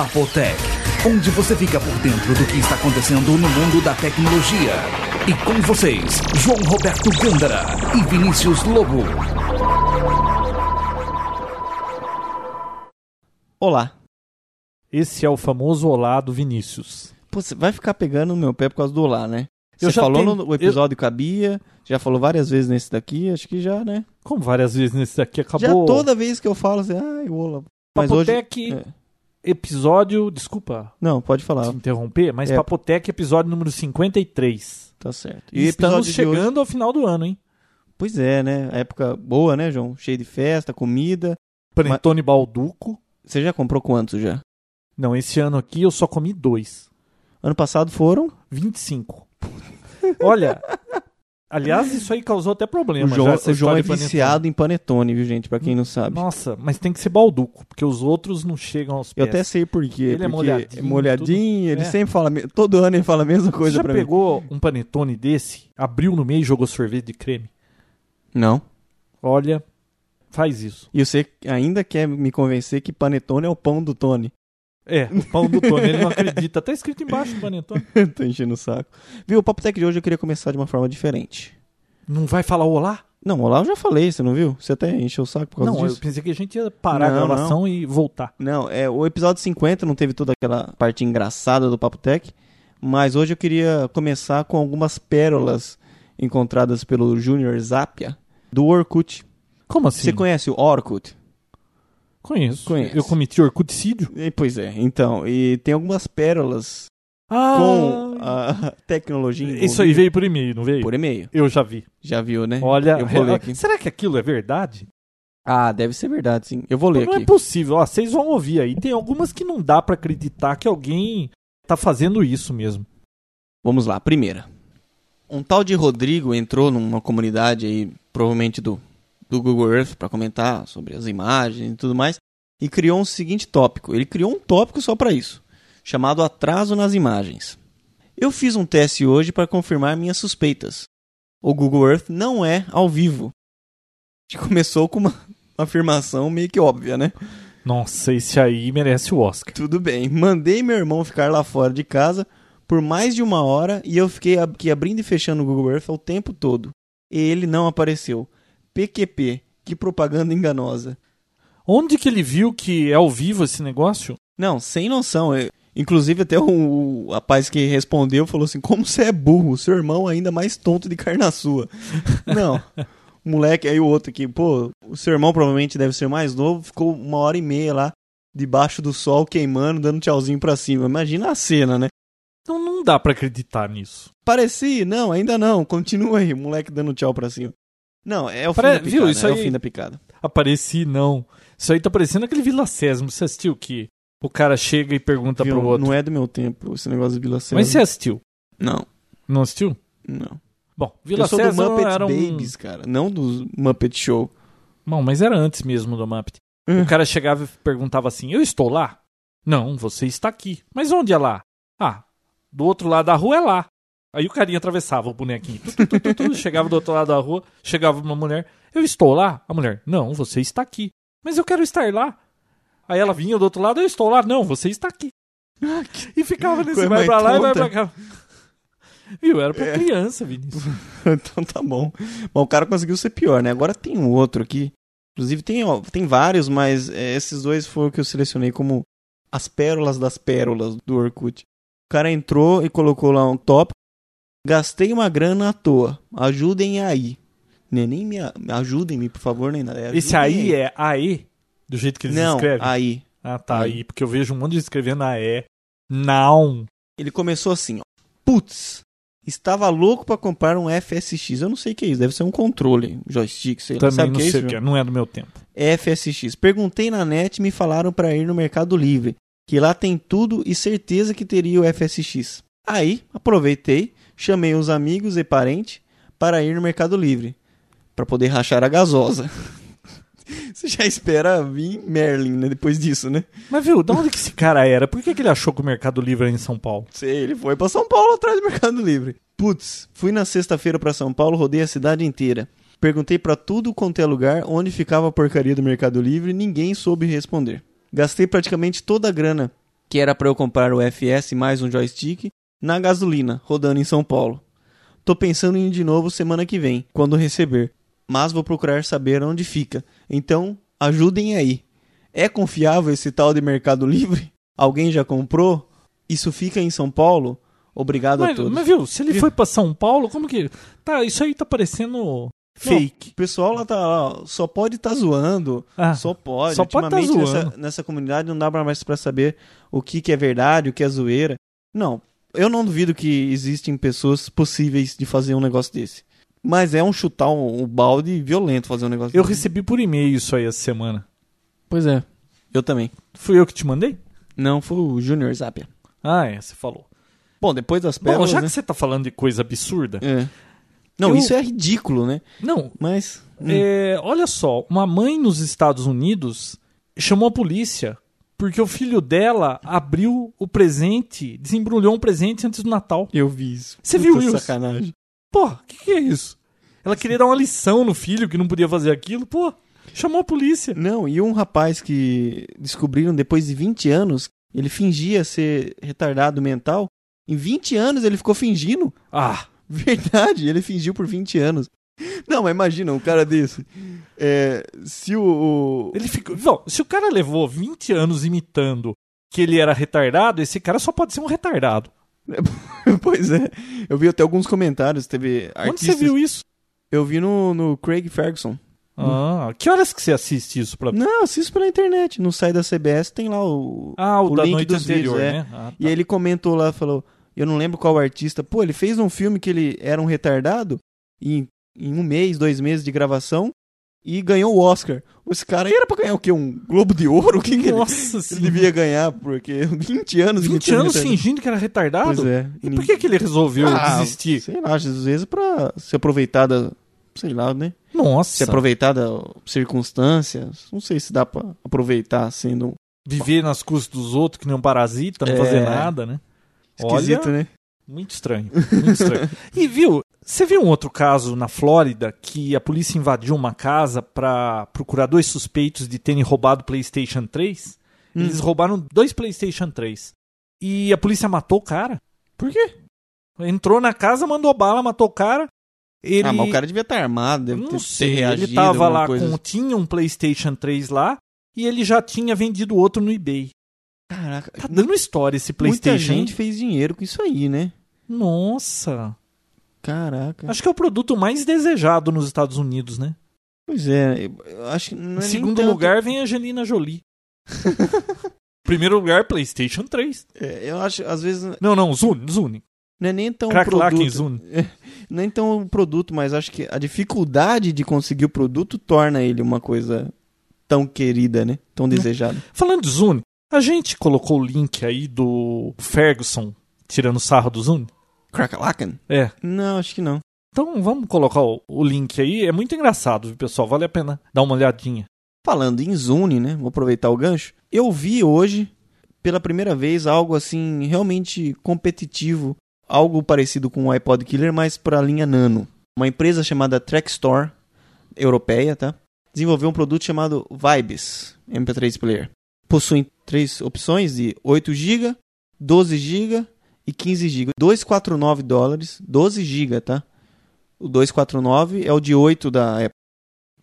Papotec, onde você fica por dentro do que está acontecendo no mundo da tecnologia. E com vocês, João Roberto Gândara e Vinícius Lobo. Olá. Esse é o famoso olá do Vinícius. Pô, você vai ficar pegando no meu pé por causa do olá, né? Eu Você já falou tenho- no episódio cabia, já falou várias vezes nesse daqui, acho que já, né? Como várias vezes nesse daqui acabou. Já toda vez que eu falo assim, ai, olá. Mas hoje. Papotec, É. episódio. Desculpa Não, pode te falar, interromper, mas É. Papotec, episódio número 53. tá certo. E estamos de hoje- chegando ao final do ano, hein? Pois é, né? A época boa, né, João? Cheio de festa, comida. Panetone Balduco. Você já comprou quantos já? Não, esse ano aqui eu só comi dois. Ano passado foram. 25. Olha, aliás, isso aí causou até problema. o João, o João é viciado em panetone, viu, gente? Pra quem não sabe. Nossa, mas tem que ser balduco, porque os outros não chegam aos Eu pés. até sei por quê. Ele é porque molhadinho, é molhadinho, ele É. sempre fala. Todo ano ele fala a mesma Você coisa já pra mim. pegou um panetone desse, abriu no meio e jogou sorvete de creme? Não. Olha, faz isso. E você ainda quer me convencer que panetone é o pão do Tony. É, o pão do Tony, ele não acredita. Tá escrito embaixo do panetone. Tô enchendo o saco. Viu, o Papo Tech de hoje eu queria começar de uma forma diferente. Não vai falar olá? Não, olá eu já falei, você não viu? Você até encheu o saco por causa Não, eu disso? pensei que a gente ia parar Não, a gravação e voltar. Não, é, o episódio 50 não teve toda aquela parte engraçada do Papo Tech, mas hoje eu queria começar com algumas pérolas encontradas pelo Junior Zapia do Orkut. Como assim? Você conhece o Orkut? Conheço. Conhece. Eu cometi orcuticídio. E, pois é, então, e tem algumas pérolas Ah, com a tecnologia Isso aí envolvida veio por e-mail, não veio? por e-mail. Eu já vi. Já viu, né? Olha, eu vou ler aqui. será que aquilo é verdade? Ah, deve ser verdade, sim. Eu vou ler não aqui. é possível. Ó, vocês vão ouvir aí. Tem algumas que não dá pra acreditar que alguém tá fazendo isso mesmo. Vamos lá, primeira. Um tal de Rodrigo entrou numa comunidade aí, provavelmente do, do Google Earth, para comentar sobre as imagens e tudo mais, e criou um seguinte tópico. Ele criou um tópico só para isso, chamado atraso nas imagens. Eu fiz um teste hoje para confirmar minhas suspeitas. O Google Earth não é ao vivo. A gente começou com uma afirmação meio que óbvia, né? Nossa, esse aí merece o Oscar. Tudo bem. Mandei meu irmão ficar lá fora de casa por mais de uma hora e eu fiquei aqui abrindo e fechando o Google Earth o tempo todo. E ele não apareceu. PQP. Que propaganda enganosa. Onde que ele viu que é ao vivo esse negócio? Não, sem noção. É- Inclusive até o, o rapaz que respondeu falou assim, como você é burro, seu irmão é ainda mais tonto de carne sua. não. O moleque, aí o outro aqui, pô, o seu irmão provavelmente deve ser mais novo, ficou uma hora e meia lá, debaixo do sol, queimando, dando tchauzinho pra cima. Imagina a cena, né? Não, não dá pra acreditar nisso. Pareci, não, ainda não. Continua aí, moleque dando tchau pra cima. Não, é o Pare- fim da viu, picada. isso é o aí- fim da picada. Apareci, não. Isso aí tá parecendo aquele Vila Sésamo. Você assistiu que o cara chega e pergunta Viu? pro outro. Não é do meu tempo esse negócio de Vila Sésamo. Mas você assistiu? Não, Não assistiu? não. Bom, Vila Eu sou do Sésamo Muppet era um... Babies, cara, não do Muppet Show. Bom, mas era antes mesmo do Muppet. Hum. O cara chegava e perguntava assim: Eu estou lá? Não, você está aqui. Mas onde é lá? Ah, do outro lado da rua é lá. Aí o carinha atravessava o bonequinho. Tu, tu, tu, chegava do outro lado da rua, chegava uma mulher. Eu estou lá? A mulher, não, você está aqui. Mas eu quero estar lá. Aí ela vinha do outro lado, eu estou lá. Não, você está aqui. E ficava nesse vai pra lá e vai pra cá. Viu? Era pra É. criança, Vinícius. então tá bom. Bom, o cara conseguiu ser pior, né? Agora tem um outro aqui. Inclusive tem, ó, tem vários, mas é, esses dois foram o que eu selecionei como as pérolas das pérolas do Orkut. O cara entrou e colocou lá um tópico. Gastei uma grana à toa. Ajudem aí. Nem, nem me ajudem-me, por favor, nem nada. É, Esse ajudem aí é AE, do jeito que eles Não, escrevem. aí. Ah, tá Aí. aí, porque eu vejo um monte de escrevendo AE. Não. Ele começou assim, ó. Putz, estava louco pra comprar um FSX. Eu não sei o que é isso, deve ser um controle, joystick, sei lá. Também Sabe não que é sei o que é, não é do meu tempo. FSX. Perguntei na net e me falaram pra ir no Mercado Livre, que lá tem tudo e certeza que teria o FSX. Aí, aproveitei, chamei os amigos e parentes para ir no Mercado Livre, para poder rachar a gasosa. Você já espera vir Merlin, né, depois disso, né? Mas viu, de onde que esse cara era? Por que, que ele achou que o Mercado Livre era em São Paulo? Sei, ele foi pra São Paulo atrás do Mercado Livre. Putz, fui na sexta-feira pra São Paulo, rodei a cidade inteira. Perguntei pra tudo quanto é lugar onde ficava a porcaria do Mercado Livre ninguém soube responder. Gastei praticamente toda a grana que era para eu comprar o FS mais um joystick na gasolina, rodando em São Paulo. Tô pensando em ir de novo semana que vem, quando receber, mas vou procurar saber onde fica. Então, ajudem aí. É confiável esse tal de Mercado Livre? Alguém já comprou? Isso fica em São Paulo? Obrigado a Mas, todos. mas viu, se ele foi pra São Paulo, como que. Tá, isso aí tá parecendo fake. O pessoal lá tá lá, só pode estar zoando. Ah, Só pode. só pode tá zoando. nessa, nessa comunidade não dá mais pra saber o que, que é verdade, o que é zoeira. Não, eu não duvido que existem pessoas possíveis de fazer um negócio desse. Mas é um chutar um, um balde violento fazer um negócio Eu desse. recebi por e-mail isso aí essa semana. Pois é. Eu também. Fui eu que te mandei? Não, foi o Junior Zapia. Ah, é, você falou. Bom, depois das Bom, pérolas, já né? que você tá falando de coisa absurda. É. Não, Eu- isso é ridículo, né? Não, Mas... hum, é, olha só, uma mãe nos Estados Unidos chamou a polícia porque o filho dela abriu o presente, desembrulhou um presente antes do Natal. Eu vi isso. Você Puta viu isso? sacanagem. Pô, o que, que é isso? Ela queria dar uma lição no filho que não podia fazer aquilo. Pô, chamou a polícia. Não, e um rapaz que descobriram depois de 20 anos, ele fingia ser retardado mental. Em 20 anos ele ficou fingindo. Ah, Verdade, ele fingiu por 20 anos. Não, mas imagina, um cara desse. É, se o. o- ele ficou. Não, se o cara levou 20 anos imitando que ele era retardado, esse cara só pode ser um retardado. pois é. Eu vi até alguns comentários. Teve Onde artistas. você viu isso? Eu vi no, no Craig Ferguson. Ah, que horas que você assiste isso pra Não, assisto pela internet. No site da CBS tem lá o. Ah, o, o da link noite dos anterior, vídeos, é. né? Ah, E tá. ele comentou lá, falou, eu não lembro qual artista, pô, ele fez um filme que ele era um retardado em, em um mês, dois meses de gravação e ganhou o Oscar. Esse cara era pra ganhar o quê? Um Globo de Ouro? O que, que ele, Nossa ele devia ganhar? Porque 20 anos 20 imitando anos fingindo que era retardado? Pois é. E por que, que ele resolveu Ah, desistir? Sei lá, às vezes pra se aproveitar da... Sei lá, né? Se Nossa, aproveitar das circunstâncias. Não sei se dá pra aproveitar sendo viver nas custas dos outros que nem um parasita, não É. fazer nada, né? esquisito, Olha, né? Muito estranho, muito estranho. E viu, você viu um outro caso na Flórida que a polícia invadiu uma casa pra procurar dois suspeitos de terem roubado PlayStation 3? Hum. Eles roubaram dois PlayStation 3. E a polícia matou o cara. Por quê? Entrou na casa, mandou bala, matou o cara. Ele... Ah, mas o cara devia estar armado, deve ter, Não ter sei, reagido. ele tava lá coisa com. Tinha um PlayStation 3 lá e ele já tinha vendido outro no eBay. Caraca, Tá dando história esse muita PlayStation. gente hein? fez dinheiro com isso aí, né? Nossa. Caraca. Acho que é o produto mais desejado nos Estados Unidos, né? Pois é, acho que não é em segundo tanto- lugar vem a Angelina Jolie. Primeiro lugar, PlayStation 3. É, eu acho, às vezes, Não, não, Zune, Zune. não é nem tão Crack produto. Zune. Nem tão o produto, mas acho que a dificuldade de conseguir o produto torna ele uma coisa tão querida, né? Tão desejada. Falando de Zune, a gente colocou o link aí do Ferguson tirando sarro do Zune? Crackalacken? É. Não, acho que não. Então vamos colocar o, o link aí. É muito engraçado, pessoal? Vale a pena dar uma olhadinha. Falando em Zune, né? Vou aproveitar o gancho. Eu vi hoje, pela primeira vez, algo assim realmente competitivo, algo parecido com o iPod Killer, mas para a linha Nano. Uma empresa chamada Trackstore, europeia, tá? Desenvolveu um produto chamado Vibes MP3 Player. Possui três opções de 8 GB, 12 GB e 15 GB. 249 dólares, 12 GB, tá? O 249 é o de 8 da Apple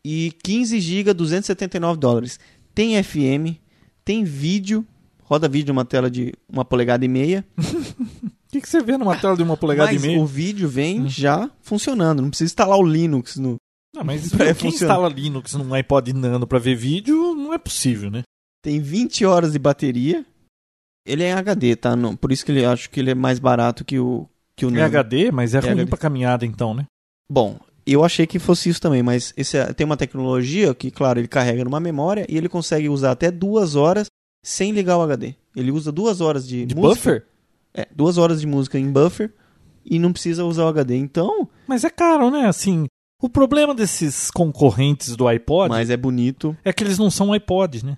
e 15 GB 279 dólares. Tem FM, tem vídeo, roda vídeo numa tela de uma polegada e meia, O que, que você vê numa tela de uma polegada mas e meia? o vídeo vem Hum. já funcionando, não precisa instalar o Linux no. Não, mas É, quem instala Linux num iPod Nano pra ver vídeo não é possível, né? Tem 20 horas de bateria. Ele é HD, tá? Não, por isso que ele acho que ele é mais barato que o que o É Nano. HD, mas é, ruim HD. pra caminhada então, né? Bom, eu achei que fosse isso também, mas esse é- tem uma tecnologia que, claro, ele carrega numa memória e ele consegue usar até duas horas sem ligar o HD. Ele usa duas horas de, De música. buffer? É, duas horas de música em buffer e não precisa usar o HD. Então, Mas é caro, né? Assim, o problema desses concorrentes do iPod mas é bonito. é que eles não são iPods, né?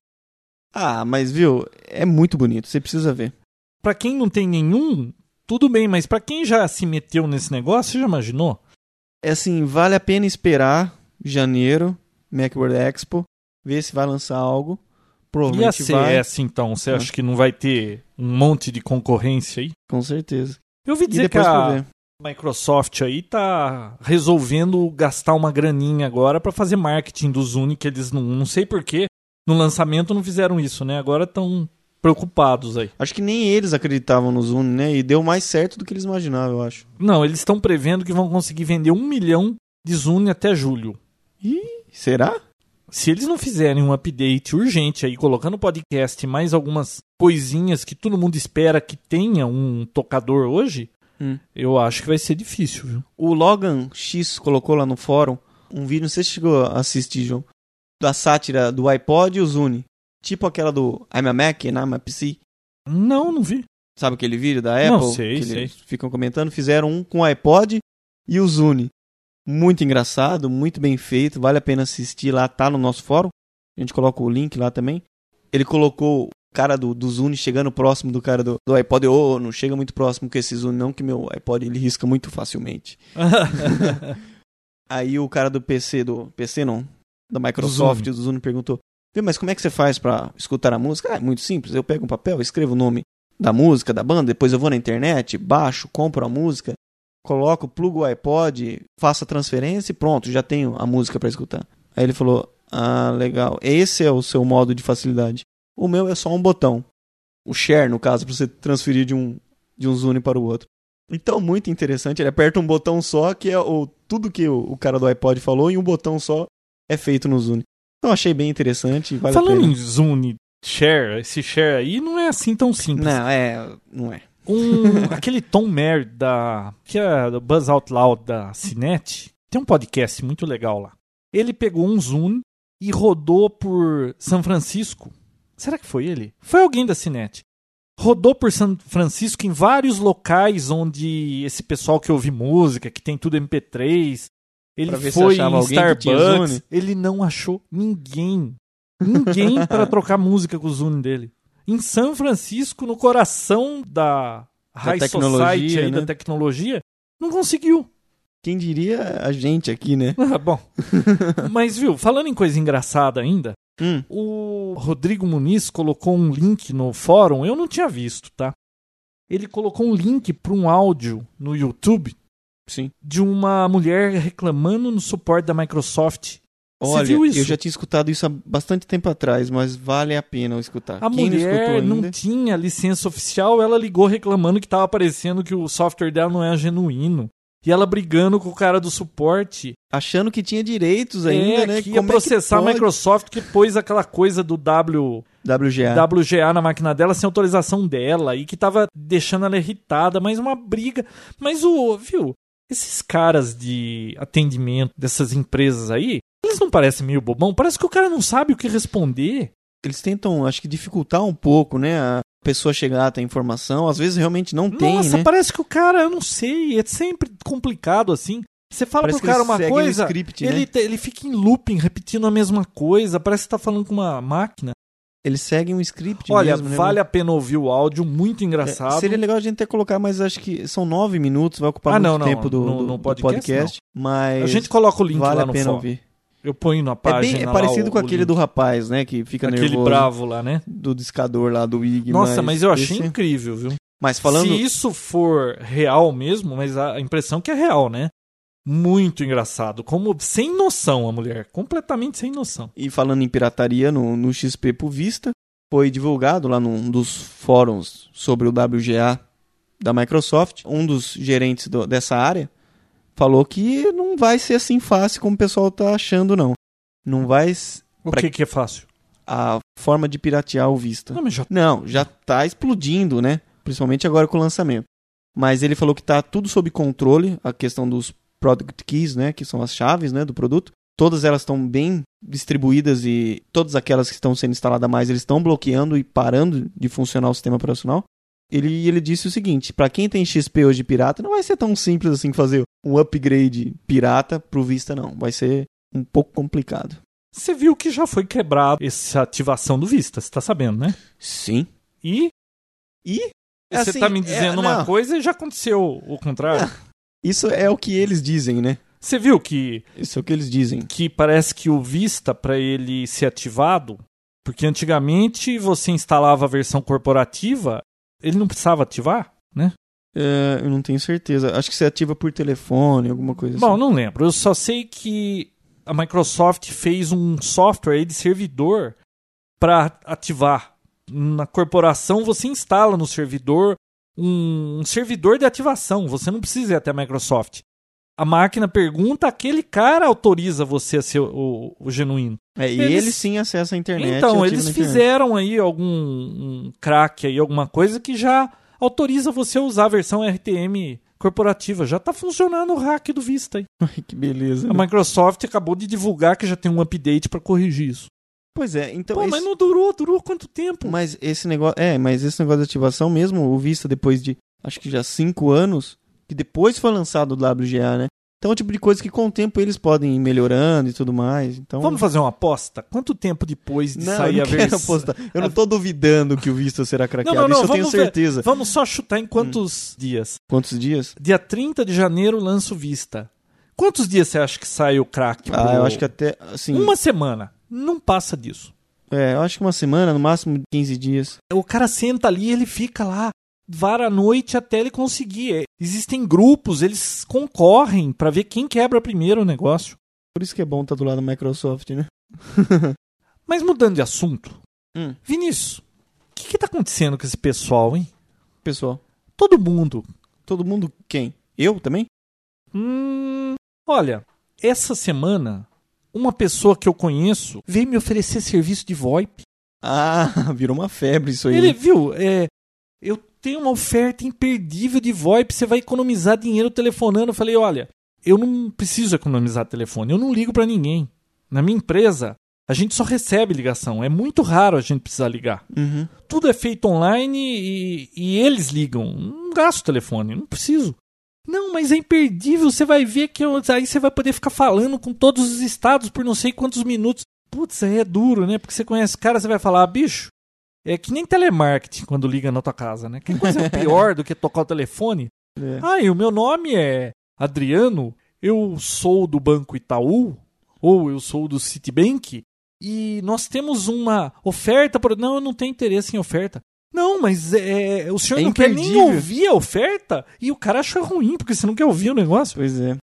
Ah, mas viu, é muito bonito, você precisa ver. Pra quem não tem nenhum, tudo bem, mas pra quem já se meteu nesse negócio, você já imaginou? É assim, vale a pena esperar janeiro, Macworld Expo, ver se vai lançar algo, E a provavelmente vai. Então? Você acha que não vai ter um monte de concorrência aí? Com certeza. Eu ouvi dizer que a. Microsoft aí tá resolvendo gastar uma graninha agora pra fazer marketing do Zune, que eles não, não sei porquê, no lançamento não fizeram isso, né? Agora estão preocupados aí. Acho que nem eles acreditavam no Zune, né? E deu mais certo do que eles imaginavam, eu acho. Não, eles estão prevendo que vão conseguir vender um milhão de Zune até julho. Será? Se eles não fizerem um update urgente aí, colocando o podcast e mais algumas coisinhas que todo mundo espera que tenha um tocador hoje, Hum. eu acho que vai ser difícil, viu? O Logan X colocou lá no fórum um vídeo, não sei se chegou a assistir, João, da sátira do iPod e o Zune. Tipo aquela do I'm a Mac and I'm a PC. Não, não vi. Sabe aquele vídeo da Não, Apple? sei, que sei. eles ficam comentando. Fizeram um com o iPod e o Zune. Muito engraçado, muito bem feito. Vale a pena assistir lá, tá no nosso fórum. A gente coloca o link lá também. Ele colocou o cara do, do Zune chegando próximo do cara do, do iPod. Ô, não chega muito próximo com esse Zune, não, que meu iPod ele risca muito facilmente. Aí o cara do PC, do PC não, da Microsoft, do Zune, perguntou: "Viu, mas como é que você faz pra escutar a música? Ah, é muito simples. Eu pego um papel, escrevo o nome da música, da banda, depois eu vou na internet, baixo, compro a música, coloco, plugo o iPod, faço a transferência e pronto, já tenho a música pra escutar. Aí ele falou: Ah, legal. Esse é o seu modo de facilidade. O meu é só um botão. O share, no caso, pra você transferir de um, de um Zune para o outro. Então, muito interessante. Ele aperta um botão só, que é o, tudo que o, o cara do iPod falou, em um botão só é feito no Zune. Então, achei bem interessante. Vale Falando em Zune, share, esse share aí não é assim tão simples. Não, é. Não é. Um, aquele Tom Mayer da. que é do Buzz Out Loud da Cinet, tem um podcast muito legal lá. Ele pegou um Zune e rodou por São Francisco. Será que foi ele? Foi alguém da Cinet. Rodou por São Francisco em vários locais onde esse pessoal que ouve música, que tem tudo MP3, ele foi em Starbucks, ele não achou ninguém. Ninguém para trocar música com o Zune dele. Em São Francisco, no coração da High tecnologia, Society aí, né? da tecnologia, não conseguiu. Quem diria a gente aqui, né? Ah, bom. Mas, viu, falando em coisa engraçada ainda, Hum, o Rodrigo Muniz colocou um link no fórum, eu não tinha visto, tá? Ele colocou um link para um áudio no YouTube sim. de uma mulher reclamando no suporte da Microsoft. Olha, viu isso? eu já tinha escutado isso há bastante tempo atrás, mas vale a pena eu escutar. A Quem não mulher ainda? não tinha licença oficial, ela ligou reclamando que estava aparecendo que o software dela não é genuíno. E ela brigando com o cara do suporte. Achando que tinha direitos ainda, é, né? que ia Como é que processar a? Microsoft que pôs aquela coisa do W, WGA. WGA na máquina dela sem autorização dela e que tava deixando ela irritada, mas uma briga. Mas o, viu, esses caras de atendimento dessas empresas aí, eles não parecem meio bobão? Parece que o cara não sabe o que responder. Eles tentam, acho que, dificultar um pouco, né? A pessoa chegar até a informação. Às vezes realmente não tem, Nossa, né? parece que o cara, eu não sei, é sempre complicado assim. Você fala Parece pro cara uma coisa, script, ele, né? ele fica em looping, repetindo a mesma coisa, parece que tá falando com uma máquina. Eles seguem um script Olha, mesmo, né? vale a pena ouvir o áudio, muito É, engraçado. Seria legal a gente até colocar, mas acho que são nove minutos, vai ocupar Ah, muito não, não, tempo do, no- no do podcast, podcast. mas A gente coloca o link vale lá a no pena fórum. ouvir. Eu ponho na É, página bem, é lá parecido o- com aquele do rapaz, né? Que fica Aquele nervoso. bravo lá, né? Do discador lá do IG. Nossa, mas eu achei esse- incrível, viu? Mas falando... Se isso for real mesmo, mas a a impressão que é real, né? Muito engraçado. Como sem noção a mulher. Completamente sem noção. E falando em pirataria no, no XP por Vista, foi divulgado lá num dos fóruns sobre o WGA da Microsoft. Um dos gerentes do- dessa área falou que não vai ser assim fácil como o pessoal tá achando, não. Não vai. O Pra- que, que é fácil? A forma de piratear o Vista. Não, já Não, já tá explodindo, né? Principalmente agora com o lançamento. Mas ele falou que tá tudo sob controle, a questão dos product keys, né, que são as chaves, né, do produto. Todas elas estão bem distribuídas e todas aquelas que estão sendo instaladas mais, eles estão bloqueando e parando de funcionar o sistema operacional. Ele, ele disse o seguinte, para quem tem XP hoje pirata, não vai ser tão simples assim fazer um upgrade pirata pro Vista não, vai ser um pouco complicado. Você viu que já foi quebrado essa ativação do Vista, você tá sabendo, né? Sim. E E você assim, tá me é, dizendo uma não. coisa e já aconteceu o contrário. Isso é o que eles dizem, né? Você viu que, Isso é o que eles dizem. que parece que o Vista, para ele ser ativado, Porque antigamente você instalava a versão corporativa, ele não precisava ativar, né? É, eu não tenho certeza. Acho que você ativa por telefone, alguma coisa Bom, assim. não lembro. Eu só sei que a Microsoft fez um software aí de servidor para ativar. Na corporação você instala no servidor um, servidor de ativação. Você não precisa ir até a Microsoft. A máquina pergunta, aquele cara autoriza você a ser o, o genuíno. É, e Eles- ele sim acessa a internet. Então, eles na internet. fizeram aí algum um crack aí, alguma coisa que já autoriza você a usar a versão RTM corporativa. Já está funcionando o hack do Vista aí. Ai, que beleza. A né? Microsoft acabou de divulgar que já tem um update para corrigir isso. Pois é, então. Pô, esse- mas não durou, durou quanto tempo? Mas esse negócio. É, mas esse negócio de ativação mesmo, o Vista depois de acho que já cinco anos, que depois foi lançado o WGA, né? Então é o tipo de coisa que com o tempo eles podem ir melhorando e tudo mais. Então. Vamos fazer uma aposta? Quanto tempo depois de não, sair eu a não quero versão? apostar. Eu não tô duvidando que o Vista será craqueado. não, não, Isso eu tenho vamos ver. certeza. Vamos só chutar em quantos dias? Quantos dias? Dia 30 de janeiro lança o Vista. Quantos dias você acha que sai o crack? Ah, pro- eu acho que até. Assim. Uma semana. Não passa disso. É, eu acho que uma semana, no máximo 15 dias. O cara senta ali, ele fica lá, vara a noite até ele conseguir. É, Existem grupos, eles concorrem pra ver quem quebra primeiro o negócio. Por isso que é bom estar do lado da Microsoft, né? Mas mudando de assunto, Hum. Vinícius, o que, que tá acontecendo com esse pessoal, hein? Pessoal, Todo mundo. todo mundo quem? Eu também? Hum, olha, essa semana, uma pessoa que eu conheço veio me oferecer serviço de VoIP. Ah, virou uma febre isso aí. Ele viu, é, eu tenho uma oferta imperdível de VoIP, você vai economizar dinheiro telefonando. Eu falei, olha, eu não preciso economizar telefone, eu não ligo pra ninguém. Na minha empresa, a gente só recebe ligação, é muito raro a gente precisar ligar. Uhum. Tudo é feito online e, e eles ligam. Não gasto telefone, não preciso. Não, mas é imperdível, você vai ver que eu- aí você vai poder ficar falando com todos os estados por não sei quantos minutos. Putz, aí é duro, né? Porque você conhece o cara, você vai falar, ah, bicho, é que nem telemarketing quando liga na tua casa, né? Que coisa pior do que tocar o telefone? É. Ah, e o meu nome é Adriano, eu sou do Banco Itaú, ou eu sou do Citibank, e nós temos uma oferta. Por... Não, eu não tenho interesse em oferta. Não, mas é, o senhor É não quer nem ouvir a oferta? E o cara acha ruim, porque você não quer ouvir o negócio. Pois é.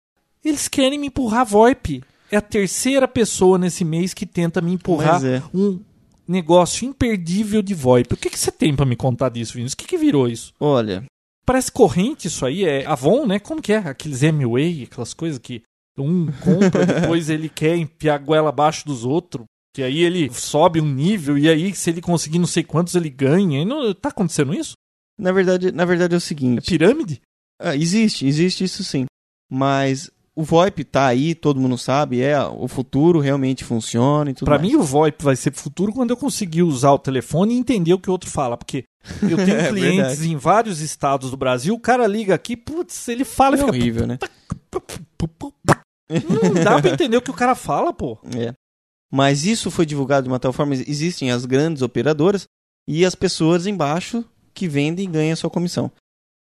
Eles querem me empurrar VoIP. É a terceira pessoa nesse mês que tenta me empurrar é. um negócio imperdível de VoIP. O que, que você tem pra me contar disso, Vinícius? O que, que virou isso? Olha, Parece corrente isso aí, é Avon, né? Como que é? Aqueles M-Way, aquelas coisas que um compra, depois ele quer enfiar a goela abaixo dos outros. Que aí ele sobe um nível e aí se ele conseguir não sei quantos ele ganha. E não, tá acontecendo isso? na verdade, na verdade é o É seguinte. pirâmide? Ah, existe, existe isso sim. Mas o VoIP tá aí, todo mundo sabe, é o futuro realmente funciona e tudo mais. mim o VoIP vai ser futuro quando eu conseguir usar o telefone e entender o que o outro fala, porque eu tenho É clientes verdade. em vários estados do Brasil, o cara liga aqui, putz, ele fala e é fica horrível, né? Não dá pra entender o que o cara fala, pô. É. Mas isso foi divulgado de uma tal forma, existem as grandes operadoras e as pessoas embaixo que vendem e ganham a sua comissão.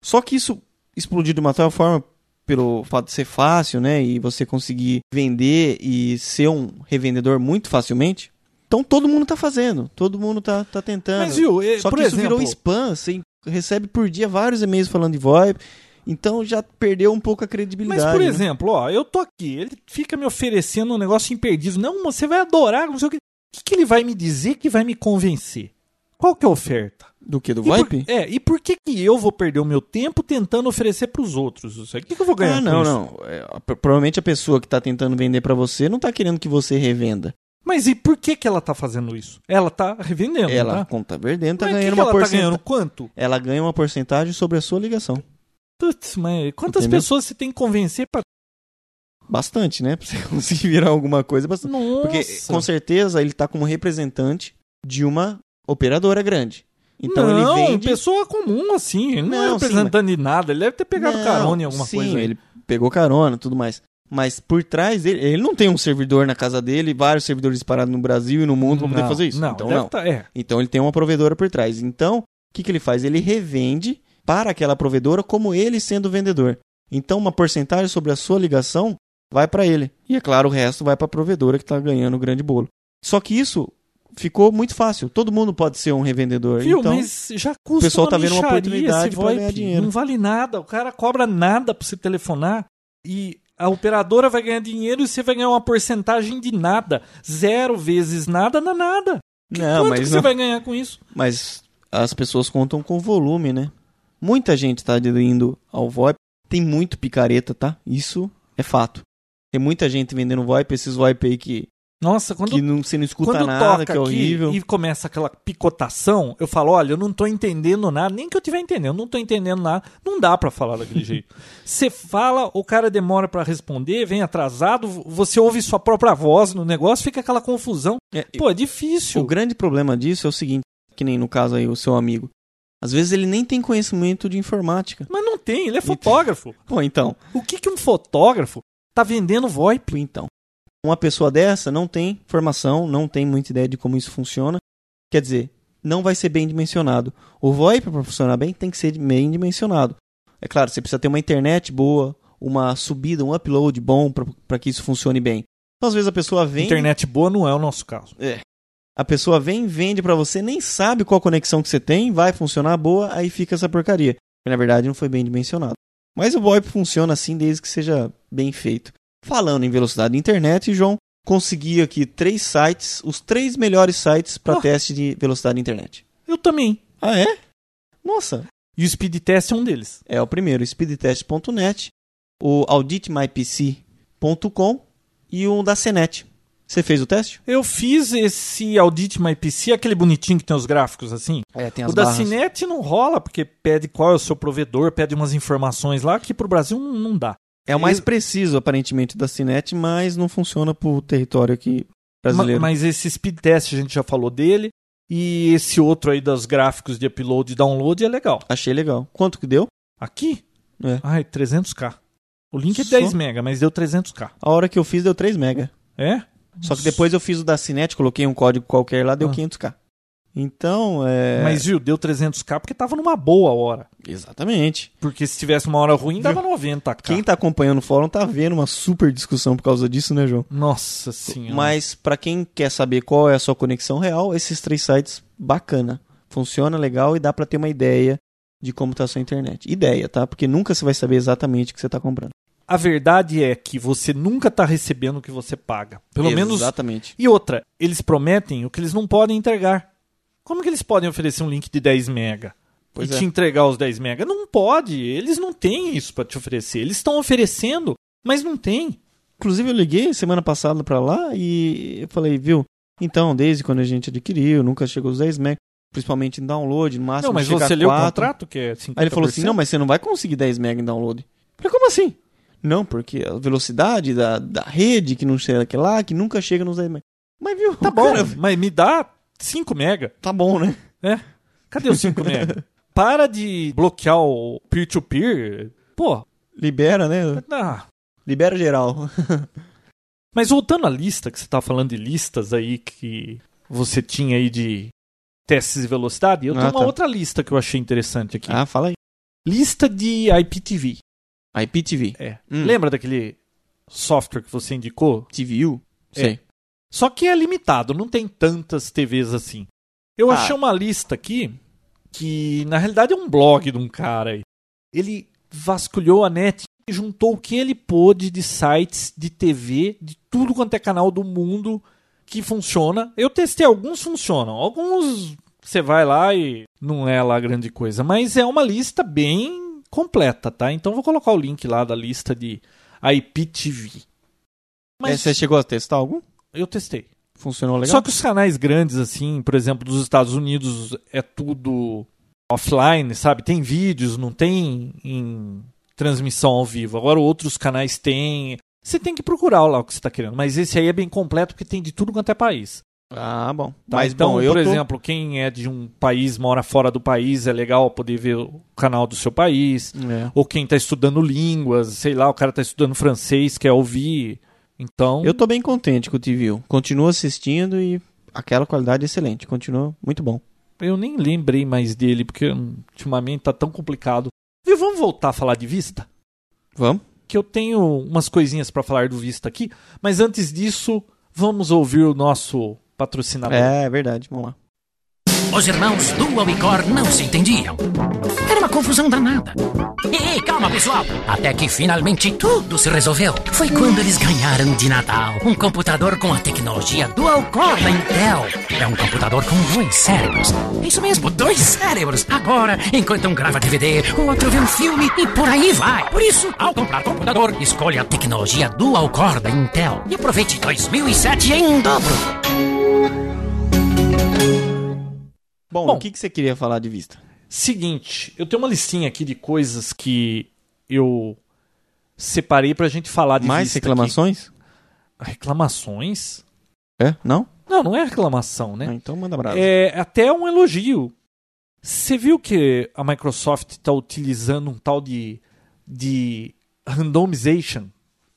Só que isso explodiu de uma tal forma pelo fato de ser fácil, né, e você conseguir vender e ser um revendedor muito facilmente. Então todo mundo tá fazendo, todo mundo tá, tá tentando. Mas viu, Só por que isso exemplo, virou spam, você recebe por dia vários e-mails falando de VoIP, então já perdeu um pouco a credibilidade. Mas, por né? exemplo, ó, eu tô aqui, ele fica me oferecendo um negócio imperdível. Não, você vai adorar, não sei o que. O que, que ele vai me dizer que vai me convencer? Qual que é a oferta? Do que? Do E VoIP? é, e por que, que eu vou perder o meu tempo tentando oferecer pros outros? isso aí? O que, que eu vou ganhar Ah, com não, isso? não. É, provavelmente a pessoa que tá tentando vender pra você não tá querendo que você revenda. Mas e por que, que ela tá fazendo isso? Ela tá revendendo, ela, tá? como tá vendendo, tá Mas ganhando que que uma ela tá porcentagem. ganhando quanto? Ela ganha uma porcentagem sobre a sua ligação. Putz, mas quantas Entendeu? pessoas você tem que convencer pra... Bastante, né? Pra você conseguir virar alguma coisa. Bastante. Nossa! Porque com certeza ele tá como representante de uma operadora grande. Então não, ele vende. pessoa comum, assim. Ele não, é Não, sim, representante de nada. Ele deve ter pegado Não, carona em alguma sim, coisa. aí. ele pegou carona tudo mais. Mas por trás dele, ele não tem um servidor na casa dele, vários servidores disparados no Brasil e no mundo pra poder Não, fazer isso. Não, então não. tá- é. Então ele tem uma provedora por trás. Então, o que, que ele faz? Ele revende para aquela provedora como ele sendo vendedor. Então, uma porcentagem sobre a sua ligação vai para ele. E é claro, o resto vai para a provedora que está ganhando o grande bolo. Só que isso ficou muito fácil. Todo mundo pode ser um revendedor. Viu? então, Mas já custa pessoal uma tá vendo uma oportunidade VoIP. ganhar dinheiro. Não vale nada. O cara cobra nada pra você telefonar. E a operadora vai ganhar dinheiro e você vai ganhar uma porcentagem de nada. Zero vezes nada dá nada. não, Quanto mas que não- você vai ganhar com isso? Mas as pessoas contam com volume, né? Muita gente está aderindo ao VoIP. Tem muito picareta, tá? Isso é fato. Tem muita gente vendendo VoIP, esses VoIP aí que, Nossa, quando, que não, você não escuta nada, que é horrível. e começa aquela picotação, eu falo, olha, eu não tô entendendo nada, nem que eu tiver entendendo, eu não tô entendendo nada. Não dá pra falar daquele jeito. Você fala, o cara demora pra responder, vem atrasado, você ouve sua própria voz no negócio, fica aquela confusão. É, Pô, é o difícil. grande problema disso é o seguinte, que nem no caso aí o seu amigo. Às vezes ele nem tem conhecimento de informática. Mas não tem, ele é fotógrafo. Pô, então, O que, que um fotógrafo tá vendendo VoIP? então. Uma pessoa dessa não tem formação, não tem muita ideia de como isso funciona. Quer dizer, não vai ser bem dimensionado. O VoIP, para funcionar bem, tem que ser bem dimensionado. É claro, você precisa ter uma internet boa, uma subida, um upload bom para que isso funcione bem. Então, às vezes a pessoa vem, Internet boa não é o nosso caso. A pessoa vem, vende para você, nem sabe qual conexão que você tem, vai funcionar boa, aí fica essa porcaria. Que na verdade não foi bem dimensionado. Mas o VoIP funciona assim desde que seja bem feito. Falando em velocidade de internet, João, consegui aqui três sites, os três melhores sites para Ah. teste de velocidade de internet. Eu também. Ah, é? Nossa, E o speed test é um deles. é o primeiro, speedtest.net, o auditmypc.com e um da Cenet. Você fez o teste? Eu fiz esse Audit My PC, aquele bonitinho que tem os gráficos assim. É, tem o da Cinet não rola, porque pede qual é o seu provedor, pede umas informações lá, que pro Brasil não, dá. É o mais Ele- preciso, aparentemente, da Cinet, mas não funciona pro território aqui brasileiro. Ma- Mas esse speed test a gente já falou dele. E esse outro aí dos gráficos de upload e download é legal. Achei legal. Quanto que deu? Aqui? É. Ai, 300k. O link é Só? 10 mega, mas deu 300k. A hora que eu fiz deu 3 mega. É? Só que depois eu fiz o da Cinet, coloquei um código qualquer lá, deu Ah. 500k. Então, é... Mas viu, deu 300k porque tava numa boa hora. Exatamente. Porque se tivesse uma hora ruim, dava 90k. Quem tá acompanhando o fórum tá vendo uma super discussão por causa disso, né, João? Nossa senhora. Mas pra quem quer saber qual é a sua conexão real, esses três sites, bacana. Funciona legal e dá pra ter uma ideia de como tá a sua internet. Ideia, tá? Porque nunca você vai saber exatamente o que você tá comprando. A verdade é que você nunca tá recebendo o que você paga. Pelo menos. Exatamente. E outra, eles prometem o que eles não podem entregar. Como que eles podem oferecer um link de 10 mega? Pois e é. te entregar os 10 mega? Não pode. Eles não têm isso pra te oferecer. Eles estão oferecendo, mas não tem. Inclusive, eu liguei semana passada pra lá e eu falei, viu? Então, desde quando a gente adquiriu, nunca chegou aos 10 MB, principalmente em download, no máximo não, mas você a leu o 4. contrato que é 50%? Aí ele falou assim: não, mas você não vai conseguir 10 MB em download. Eu falei, como assim? Não, porque a velocidade da, da rede, que não chega aqui lá, que nunca chega nos 10 MB. Mas viu? Tá bom, cara- mas me dá 5 mega. tá bom, né? É. Cadê os 5 mega? Para de bloquear o peer-to-peer. Pô, Libera, né? ah. Libera geral. Mas voltando à lista, que você estava falando de listas aí que você tinha aí de testes de velocidade, eu Ah, tenho uma tá. outra lista que eu achei interessante aqui. Ah, fala aí. Lista de IPTV. IPTV. É. Hum. Lembra daquele software que você indicou? TVU? Sei. Só que é limitado, não tem tantas TVs assim. Eu Ah. achei uma lista aqui que na realidade é um blog de um cara aí. Ele vasculhou a net e juntou o que ele pôde de sites de TV, de tudo quanto é canal do mundo que funciona. Eu testei alguns funcionam, alguns você vai lá e não é lá grande coisa, mas é uma lista bem completa, tá? Então vou colocar o link lá da lista de IPTV. É, Mas você chegou a testar algum? eu testei. Funcionou legal? Só que os canais grandes, assim, por exemplo, dos Estados Unidos, é tudo offline, sabe? Tem vídeos, não tem em transmissão ao vivo. Agora outros canais têm. Você tem que procurar lá o que você está querendo. Mas esse aí é bem completo porque tem de tudo quanto é país. Ah, bom. tá? Mas, então, bom, por tô- exemplo, quem é de um país, mora fora do país, é legal poder ver o canal do seu país. É. Ou quem está estudando línguas, sei lá, o cara está estudando francês, quer ouvir. Então, Eu tô bem contente com o TVU. Continuo assistindo e aquela qualidade é excelente. Continua muito bom. Eu nem lembrei mais dele, porque hum, ultimamente tá tão complicado. E vamos voltar a falar de Vista? Vamos? Que eu tenho umas coisinhas para falar do Vista aqui, mas antes disso, vamos ouvir o nosso patrocinador. É, é verdade. Vamos lá. Os irmãos Dual e Cor não se entendiam. Era uma confusão danada. Ei, calma, pessoal! Até que finalmente tudo se resolveu. Foi quando eles ganharam de Natal um computador com a tecnologia Dual Core da Intel. É um computador com dois cérebros. Isso mesmo, dois cérebros. Agora, enquanto um grava DVD, o outro vê um filme e por aí vai. Por isso, ao comprar computador, escolha a tecnologia Dual Core da Intel e aproveite 2007 em dobro. Bom, Bom. o que, que você queria falar de vista? Seguinte, eu tenho uma listinha aqui de coisas que eu separei pra gente falar de Mais vista reclamações? aqui. Reclamações? É? Não? Não, não é reclamação, né? Ah, então manda brasa. É até um elogio. Você viu que a Microsoft está utilizando um tal de, de randomization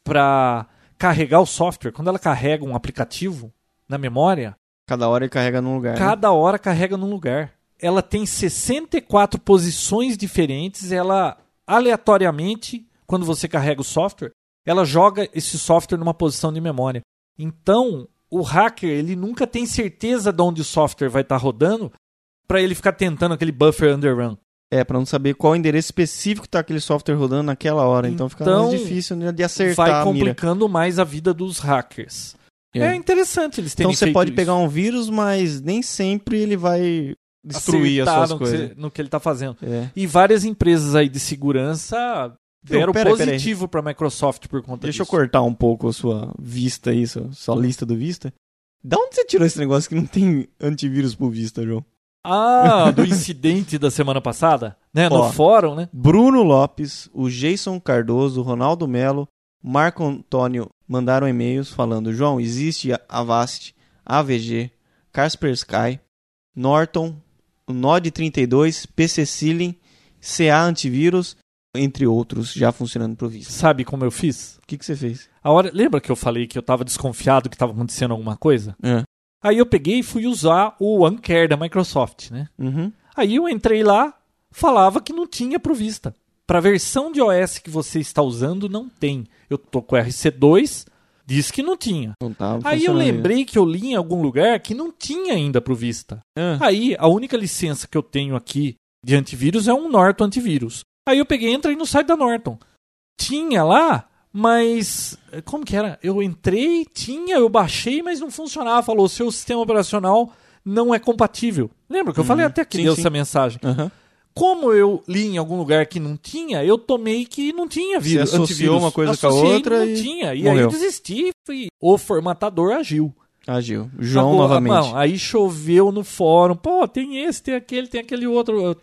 para carregar o software? Quando ela carrega um aplicativo na memória, Cada hora ele carrega num lugar. né? cada hora carrega num lugar. Ela tem 64 posições diferentes. Ela, aleatoriamente, quando você carrega o software, ela joga esse software numa posição de memória. Então, o hacker ele nunca tem certeza de onde o software vai estar rodando para ele ficar tentando aquele buffer underrun. É, pra não saber qual endereço específico tá aquele software rodando naquela hora. Então, fica Então, mais difícil né, de acertar vai complicando mais a vida dos hackers. É, É. interessante eles terem Então você pode isso. pegar um vírus, mas nem sempre ele vai destruir as Acertar suas no que coisas. você- no que ele está fazendo. É. E várias empresas aí de segurança deram peraí. positivo para a Microsoft por conta Deixa eu disso. cortar um pouco a sua vista aí, sua, sua lista do Vista. Da onde você tirou esse negócio que não tem antivírus pro Vista, João? Ah, do incidente da semana passada, né? No Ó. fórum, né? Bruno Lopes, o Jason Cardoso, o Ronaldo Melo, Marco Antônio mandaram e-mails falando: João, existe Avast, AVG, Kaspersky, Norton, o Node 32, PC Ceiling, CA Antivírus, entre outros, já funcionando pro Vista. Sabe como eu fiz? O que, que você fez? A hora, lembra que eu falei que eu tava desconfiado que tava acontecendo alguma coisa? É. Aí eu peguei e fui usar o OneCare da Microsoft, né? Uhum. Aí eu entrei lá, falava que não tinha pro Vista. Para a versão de OS que você está usando, não tem. Eu tô com o RC2, diz que não tinha. Não Aí eu lembrei que eu li em algum lugar que não tinha ainda pro Vista. Ah, Aí a única licença que eu tenho aqui de antivírus é um Norton antivírus. Aí eu peguei e entrei no site da Norton. Tinha lá, mas. eh, Como que era? Eu entrei, tinha, eu baixei, mas não funcionava. Falou: seu sistema operacional não é compatível. Lembra que eu falei Uhum. até que Sim, deu sim. essa mensagem? aham. Como eu li em algum lugar que não tinha, eu tomei que não tinha Você vírus. associou antivírus. uma coisa com a Associei, outra não e tinha. E aí morreu. eu desisti e o formatador agiu. Agiu. João Agora, novamente. não, aí choveu no fórum. Pô, tem esse, tem aquele, tem aquele outro.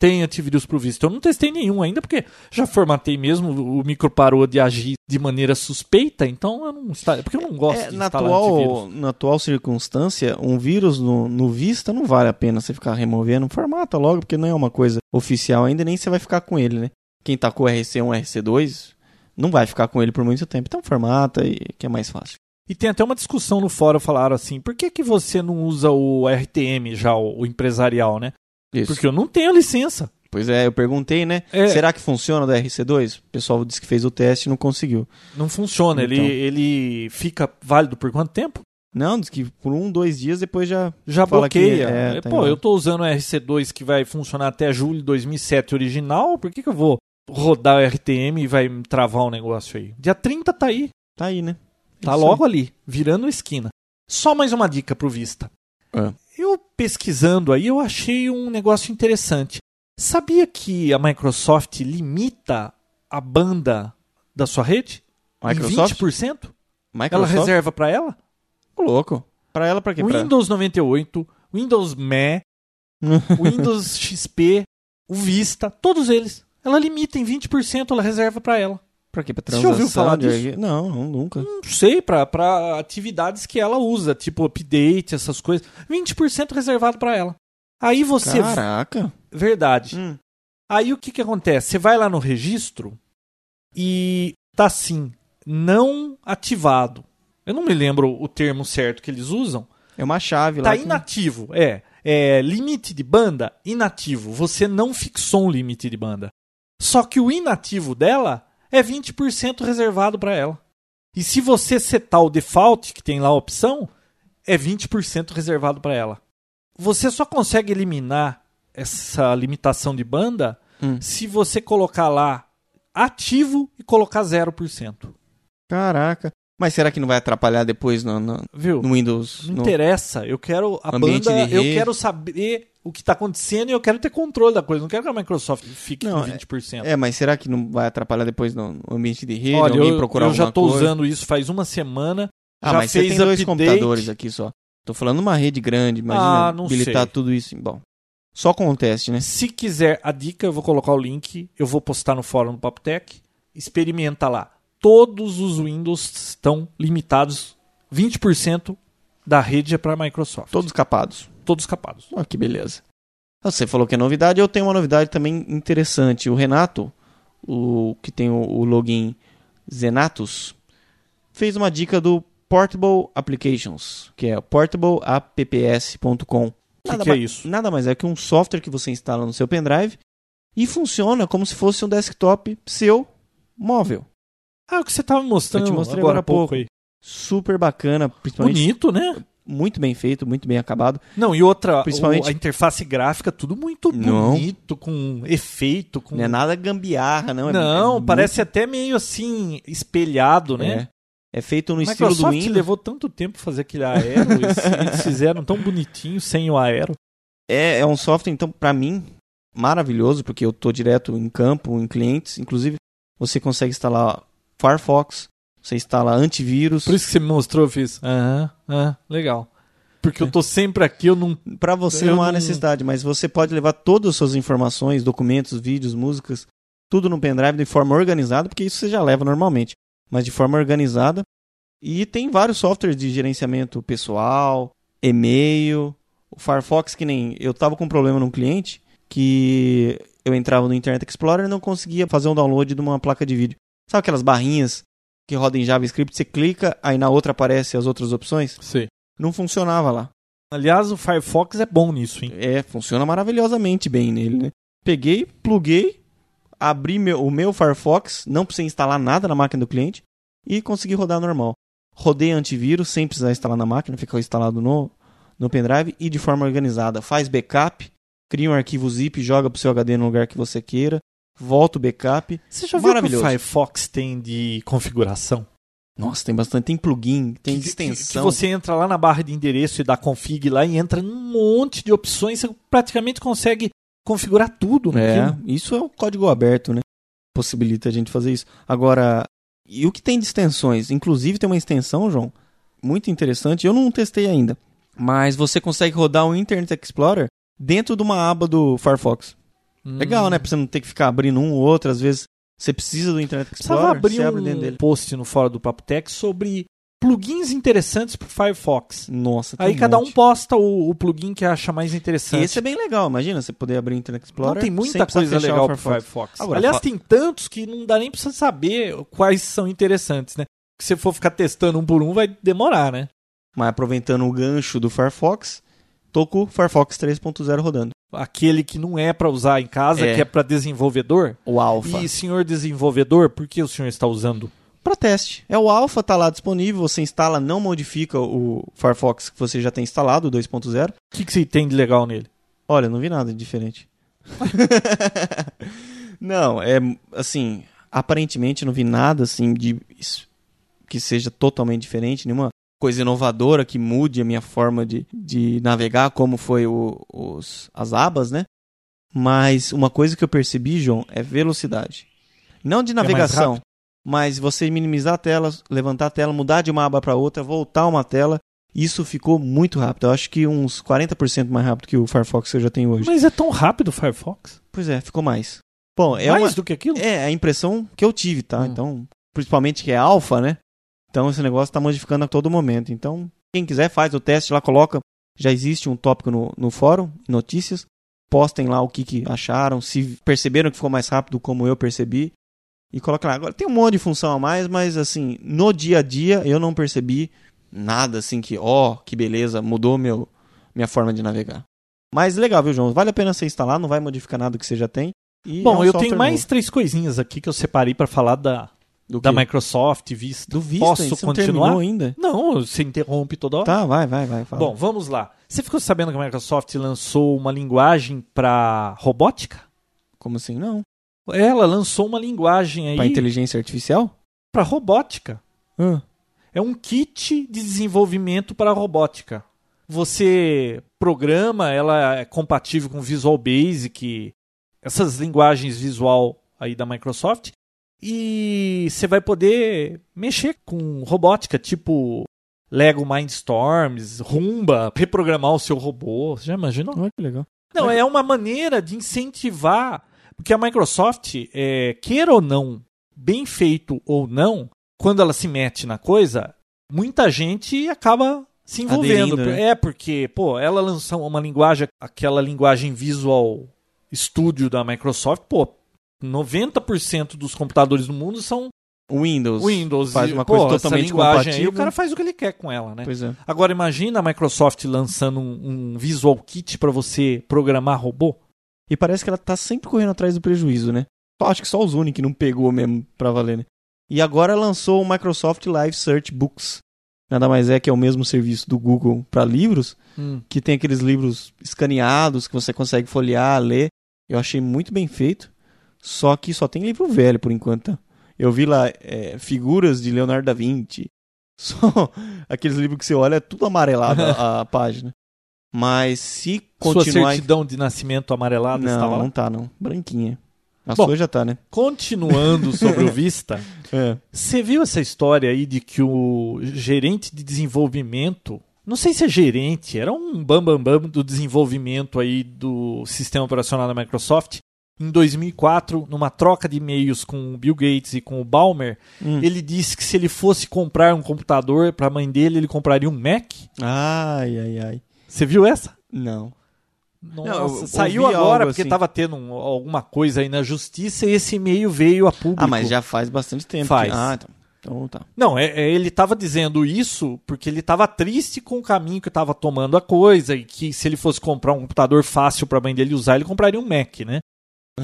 Tem antivírus pro visto. Eu não testei nenhum ainda, porque já formatei mesmo. O micro parou de agir de maneira suspeita, então eu não instalei. Porque eu não gosto É, de na, atual, antivírus. na atual circunstância, um vírus no, no Vista não vale a pena você ficar removendo. Formata logo, porque não é uma coisa oficial ainda, nem você vai ficar com ele, né? Quem tá com o RC1, RC2, não vai ficar com ele por muito tempo. Então formata e que é mais fácil. E tem até uma discussão no fórum, falaram assim, por que, que você não usa o RTM já, o, o empresarial, né? Isso. Porque eu não tenho licença. Pois é, eu perguntei, né? É. Será que funciona do RC2? O pessoal disse que fez o teste e não conseguiu. Não funciona. Então. Ele, ele fica válido por quanto tempo? Não, diz que por um, dois dias depois já. Já Fala que bloqueia. é, É, tá Pô, eu tô usando o RC2 que vai funcionar até julho de 2007 original. Por que, que eu vou rodar o RTM e vai travar um negócio aí? Dia 30 tá aí. Tá aí, né? Tá Isso logo ali, virando esquina. Só mais uma dica pro Vista. É. Pesquisando aí, eu achei um negócio interessante. Sabia que a Microsoft limita a banda da sua rede? Microsoft? Em 20%? Ela Microsoft? reserva para ela? Ô, louco. Pra ela, pra quê? Pra... Windows 98, Windows ME, Windows XP, o Vista, todos eles. Ela limita em 20%, ela reserva para ela. Pra quê? Pra Você já ouviu transação falar disso? Não, nunca. Não sei, para atividades que ela usa, tipo update, essas coisas. 20% reservado para ela. Aí você. Caraca. Verdade. Hum. Aí o que, que acontece? Você vai lá no registro e tá assim, não ativado. Eu não me lembro o termo certo que eles usam. É uma chave Tá lá. que- inativo, é. É limite de banda inativo. Você não fixou um limite de banda. Só que o inativo dela é 20% reservado para ela. E se você setar o default, que tem lá a opção, é 20% reservado para ela. Você só consegue eliminar essa limitação de banda Hum. se você colocar lá ativo e colocar 0%. Caraca. Mas será que não vai atrapalhar depois no, no- Viu? no Windows? Não no- interessa. Eu quero a Ambiente banda, eu quero saber o que está acontecendo e eu quero ter controle da coisa. Não quero que a Microsoft fique Não, com 20%. É, mas será que não vai atrapalhar depois no ambiente de rede? Olha, alguém eu, procurar eu já estou usando isso faz uma semana. Ah, já mas você fez tem dois update. computadores aqui só. Tô falando uma rede grande, imagina Ah, não habilitar sei. tudo isso. Bom, só com o teste, né? Se quiser a dica, eu vou colocar o link. Eu vou postar no fórum do Papotec. Experimenta lá. Todos os Windows estão limitados. 20% da rede é para a Microsoft. Todos capados. Todos capados. Ó, que beleza. Você falou que é novidade, eu tenho uma novidade também interessante. O Renato, o que tem o, o login Zenatus, fez uma dica do Portable Applications, que é portableapps.com. O que, que é isso? Nada mais é que um software que você instala no seu pendrive e funciona como se fosse um desktop seu móvel. Ah, o que você estava mostrando Eu te mostrei agora agora há pouco pouco. aí. Super bacana, principalmente Bonito, né? muito bem feito, muito bem acabado. Não, e outra, Principalmente- a interface gráfica, tudo muito Não. bonito, com efeito, com... Não é nada gambiarra, não. é- Não, é parece até meio assim, espelhado, muito- né? É, é feito no estilo do Windows. levou tanto tempo fazer aquele aero, eles, eles fizeram tão bonitinho sem o aero. É, é um software, então, pra mim, maravilhoso, porque eu tô direto em campo, em clientes. Inclusive, você consegue instalar Firefox, você instala antivírus. Por isso que você me mostrou, eu fiz. Aham, aham, legal. Porque eu tô sempre aqui, eu não. Pra você Eu não há não- necessidade, mas você pode levar todas as suas informações, documentos, vídeos, músicas, tudo no pendrive de forma organizada, porque isso você já leva normalmente, mas de forma organizada. E tem vários softwares de gerenciamento pessoal, e-mail, o Firefox que nem eu tava com um problema num cliente que eu entrava no Internet Explorer e não conseguia fazer um download de uma placa de vídeo. Sabe aquelas barrinhas que rodam em JavaScript, você clica, aí na outra aparece as outras opções? Sei. Não funcionava lá. Aliás, o Firefox é bom nisso, hein? É, funciona maravilhosamente bem nele, né? Peguei, pluguei, abri meu- o meu Firefox, não precisei instalar nada na máquina do cliente e consegui rodar normal. Rodei antivírus sem precisar instalar na máquina, ficou instalado no, no pendrive e de forma organizada. Faz backup, cria um arquivo zip, joga pro seu HD no lugar que você queira, volta o backup. Você já viu o que o. Firefox tem de configuração? Nossa, tem bastante, tem plugin, tem Que- que- extensão. Que você entra lá na barra de endereço e dá config lá e entra num monte de opções, você praticamente consegue configurar tudo É, naquilo. isso é o código aberto, né? Possibilita a gente fazer isso. Agora, e o que tem de extensões? Inclusive tem uma extensão, João, muito interessante. Eu não testei ainda, mas você consegue rodar o Internet Explorer dentro de uma aba do Firefox. Legal, Hum. né? Pra você não ter que ficar abrindo um ou outro. Às vezes você precisa do Internet Precisava Explorer, abrir você abre dentro um dele. post no fora do Papo Tech sobre plugins interessantes pro Firefox. Nossa, tem Aí cada um monte. posta o, o plugin que acha mais interessante. Esse é bem legal, imagina você poder abrir o Internet Explorer. Não, tem muita coisa legal pro Firefox. Firefox. Agora, Aliás, fa- tem tantos que não dá nem pra você saber quais são interessantes, né? Se você for ficar testando um por um, vai demorar, né? Mas aproveitando o gancho do Firefox, tô com o Firefox 3.0 rodando. Aquele que não é pra usar em casa, É. que é pra desenvolvedor. O Alpha. E senhor desenvolvedor, por que o senhor está usando? para teste. É o Alpha, tá lá disponível, você instala, não modifica o Firefox que você já tem instalado, o 2.0. O que, que você tem de legal nele? Olha, não vi nada de diferente. não, é assim, aparentemente não vi nada assim de que seja totalmente diferente, nenhuma coisa inovadora que mude a minha forma de, de navegar, como foi o, os, as abas, né? Mas uma coisa que eu percebi, João, é velocidade. Não de mais navegação, rápido? mas você minimizar a tela, levantar a tela, mudar de uma aba para outra, voltar uma tela, isso ficou muito rápido. Eu acho que uns 40% mais rápido que o Firefox que eu já tenho hoje. Mas é tão rápido o Firefox? Pois é, ficou mais. Bom, é mais uma, do que aquilo? é a impressão que eu tive, tá? Hum. Então, principalmente que é alfa, né? Então esse negócio tá modificando a todo momento. Então, quem quiser faz o teste lá, coloca. Já existe um tópico no, no fórum, notícias. Postem lá o que, que acharam, se perceberam que ficou mais rápido como eu percebi. E coloca lá. Agora tem um monte de função a mais, mas assim, no dia a dia eu não percebi nada assim que, ó, que beleza, mudou meu, minha forma de navegar. Mas legal, viu, João? Vale a pena você instalar, não vai modificar nada que você já tem. E Bom, é um eu tenho mais novo. três coisinhas aqui que eu separei pra falar da, Do da quê? Microsoft, Vista. Do Vista, Posso você não continuar? terminou ainda? Não, você interrompe toda hora. Tá, vai, vai, vai. Fala. Bom, vamos lá. Você ficou sabendo que a Microsoft lançou uma linguagem para robótica? Como assim? Não. Ela lançou uma linguagem aí inteligência artificial? para robótica. Ah, É um kit de desenvolvimento para robótica. Você programa, ela é compatível com Visual Basic, essas linguagens visual aí da Microsoft, e você vai poder mexer com robótica, tipo Lego Mindstorms, Rumba, reprogramar o seu robô. Você já imaginou? olha que legal. Não, é uma maneira de incentivar, porque a Microsoft, é, queira ou não, bem feito ou não, quando ela se mete na coisa, muita gente acaba se envolvendo. Aderindo, né? É, porque, pô, ela lançou uma linguagem, aquela linguagem Visual Studio da Microsoft, pô, 90% dos computadores do mundo são Windows. Windows. Faz e, uma pô, coisa essa totalmente linguagem aí, compatível. o cara faz o que ele quer com ela, né? Pois é. Agora imagina a Microsoft lançando um, um Visual Kit para você programar robô. E parece que ela tá sempre correndo atrás do prejuízo, né? Acho que só o Zuni que não pegou mesmo pra valer, né? E agora lançou o Microsoft Live Search Books. Nada mais é que é o mesmo serviço do Google para livros, que tem aqueles livros escaneados que você consegue folhear, ler. Eu achei muito bem feito. Só que só tem livro velho por enquanto. Eu vi lá é, figuras de Leonardo da Vinci. Só aqueles livros que você olha, é tudo amarelado a, a página. Mas se Sua continuar. certidão de nascimento amarelada Não, estava lá? não tá, não. Branquinha. A Bom. sua já tá, né? Continuando sobre o Vista, É. você viu essa história aí de que o gerente de desenvolvimento, não sei se é gerente, era um bambambam bam, bam do desenvolvimento aí do sistema operacional da Microsoft, em 2004, numa troca de e-mails com o Bill Gates e com o Balmer, Hum. ele disse que se ele fosse comprar um computador para a mãe dele, ele compraria um Mac. Ai, ai, ai. Você viu essa? Não. Nossa, eu saiu agora porque assim. estava tendo um- alguma coisa aí na justiça e esse e-mail veio a público. Ah, mas já faz bastante tempo. Faz. que- Ah, então. Então tá. Não, é, é, ele estava dizendo isso porque ele estava triste com o caminho que estava tomando a coisa e que se ele fosse comprar um computador fácil para a mãe dele usar, ele compraria um Mac, né?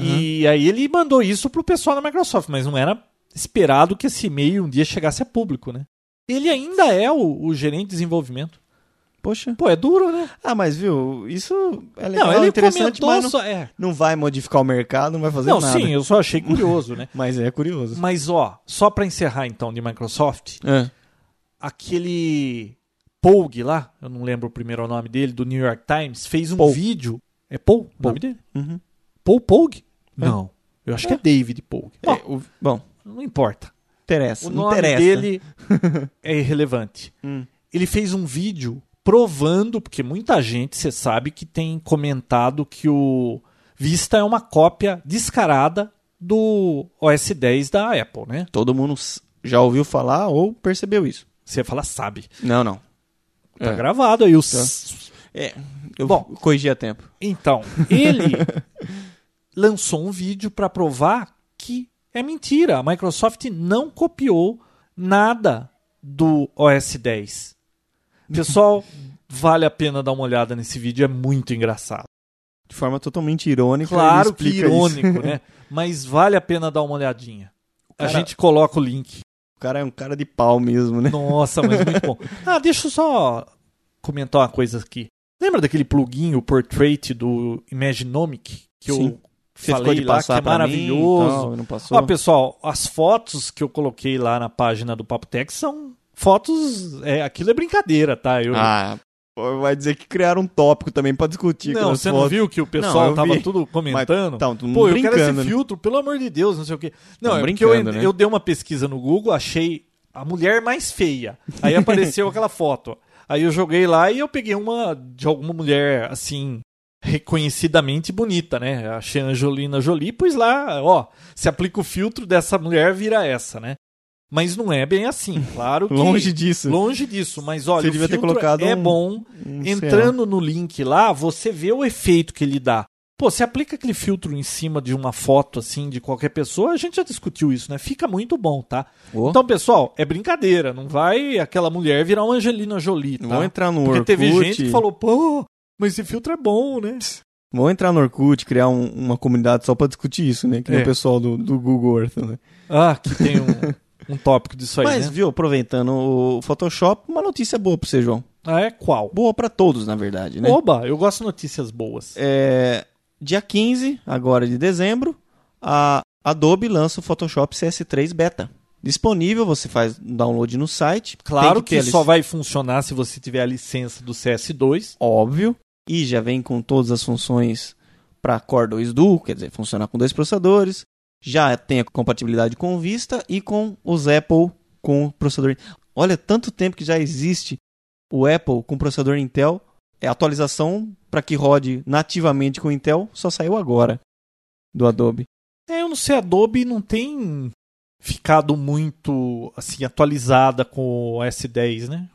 E aí ele mandou isso pro pessoal da Microsoft, mas não era esperado que esse e-mail um dia chegasse a público, né? Ele ainda é o, o gerente de desenvolvimento. Poxa. Pô, é duro, né? Ah, mas viu, isso é legal, não, ele interessante, mas não, só... É. não vai modificar o mercado, não vai fazer Não, nada. sim, eu só achei curioso, né? Mas é curioso. Mas, ó, só para encerrar então de Microsoft, É. aquele Pogue lá, eu não lembro o primeiro nome dele, do New York Times, fez um Paul. vídeo. É Paul o nome dele? Uhum. Paul Pogue? Não. Eu acho que é David Pogue. É, Bom, o- bom, não importa. interessa. O nome interessa. dele é irrelevante. Hum. Ele fez um vídeo provando, porque muita gente, você sabe, que tem comentado que o Vista é uma cópia descarada do OS 10 da Apple, né? Todo mundo s- já ouviu falar ou percebeu isso. Você fala, sabe. Não, não. Tá É. gravado aí os. É, eu Bom. corrigi a tempo. Então, ele lançou um vídeo para provar que é mentira. A Microsoft não copiou nada do OS 10. Pessoal, vale a pena dar uma olhada nesse vídeo, é muito engraçado. De forma totalmente irônica. Claro que explica isso. irônico, né? Mas vale a pena dar uma olhadinha. cara- A gente coloca o link. O cara é um cara de pau mesmo, né? Nossa, mas muito bom. Ah, deixa eu só comentar uma coisa aqui. Lembra daquele plugin, o Portrait do Imaginomic? Que Sim. eu Você falei ficou de lá, que passar é mim, maravilhoso. não passou. Ó, pessoal, as fotos que eu coloquei lá na página do Papo Tech são fotos. É, aquilo é brincadeira, tá? Eu, Ah, vai dizer que criaram um tópico também pra discutir. não, você não fotos. viu que o Não, pessoal eu tava vi. tudo comentando? Mas, tá, todo Pô, eu quero esse né? filtro, pelo amor de Deus, não sei o quê. Não, Tão é porque eu, né? eu dei uma pesquisa no Google, achei a mulher mais feia. Aí apareceu aquela foto. Aí eu joguei lá e eu peguei uma de alguma mulher, assim, reconhecidamente bonita, né? Achei a Angelina Jolie, pus lá, ó, se aplica o filtro dessa mulher, vira essa, né? Mas não é bem assim, claro que... Longe disso. Longe disso, mas olha, Você o devia ter colocado é um- bom. Um Entrando no link lá, você vê o efeito que ele dá. Pô, você aplica aquele filtro em cima de uma foto assim de qualquer pessoa, a gente já discutiu isso, né? Fica muito bom, tá? Oh. Então, pessoal, é brincadeira, não vai aquela mulher virar uma Angelina Jolie, tá? Vou entrar no Porque Orkut. teve gente que falou, pô, mas esse filtro é bom, né? Vou entrar no Orkut, criar um- uma comunidade só pra discutir isso, né? Que nem É. o pessoal do, do Google Earth, né? Ah, que tem um um tópico disso aí, Mas, né? viu, aproveitando o Photoshop, uma notícia boa pra você, João. Ah, é qual? Boa pra todos, na verdade, né? Oba, eu gosto de notícias boas. É, dia 15, agora de dezembro, a Adobe lança o Photoshop CS3 Beta. Disponível, você faz download no site. Claro que, lic- só vai funcionar se você tiver a licença do CS2. Óbvio. E já vem com todas as funções para Core 2 Duo, quer dizer, funcionar com dois processadores. Já tem a compatibilidade com o Vista e com os Apple com o processador. Olha, tanto tempo que já existe o Apple com processador Intel. É atualização para que rode nativamente com Intel, só saiu agora do Adobe. É, eu não sei, Adobe não tem ficado muito assim atualizada com o S10, né?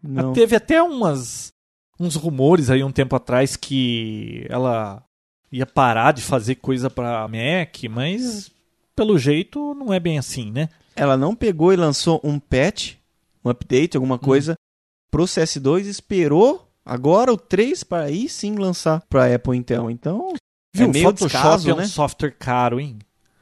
Não. Teve até umas uns rumores aí um tempo atrás que ela ia parar de fazer coisa para Mac, mas pelo jeito não é bem assim, né? Ela não pegou e lançou um patch, um update, alguma coisa pro CS2, esperou agora o 3 para aí sim lançar para Apple Intel. Então, Viu, é meio Photoshop descaso, é um né? software caro, hein?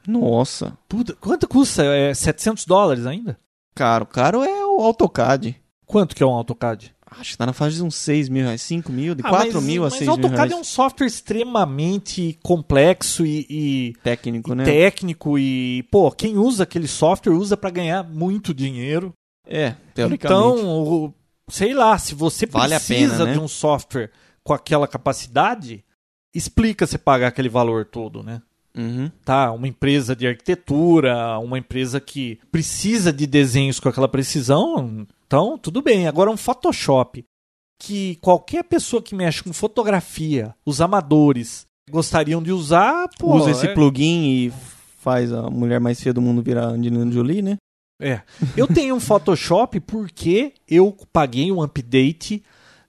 Nossa, Puta, quanto custa? É 700 dólares ainda? caro. Caro é o AutoCAD. Quanto que é um AutoCAD? Acho que tá na faixa de uns 6 mil reais, 5 mil, de Ah, 4 mas- mil a mas 6 o mil AutoCAD reais. é um software extremamente complexo e, e- técnico, e né? técnico e, pô, quem usa aquele software usa para ganhar muito dinheiro. É, teoricamente. Então, o- sei lá, se você Vale a precisa pena, né? de um software com aquela capacidade, explica você pagar aquele valor todo, né? Uhum. Tá, uma empresa de arquitetura, uma empresa que precisa de desenhos com aquela precisão, então tudo bem. Agora um Photoshop que qualquer pessoa que mexe com fotografia, os amadores gostariam de usar, pô, Usa esse é- plugin e faz a mulher mais feia do mundo virar Angelina Jolie, né? É. Eu tenho um Photoshop porque eu paguei um update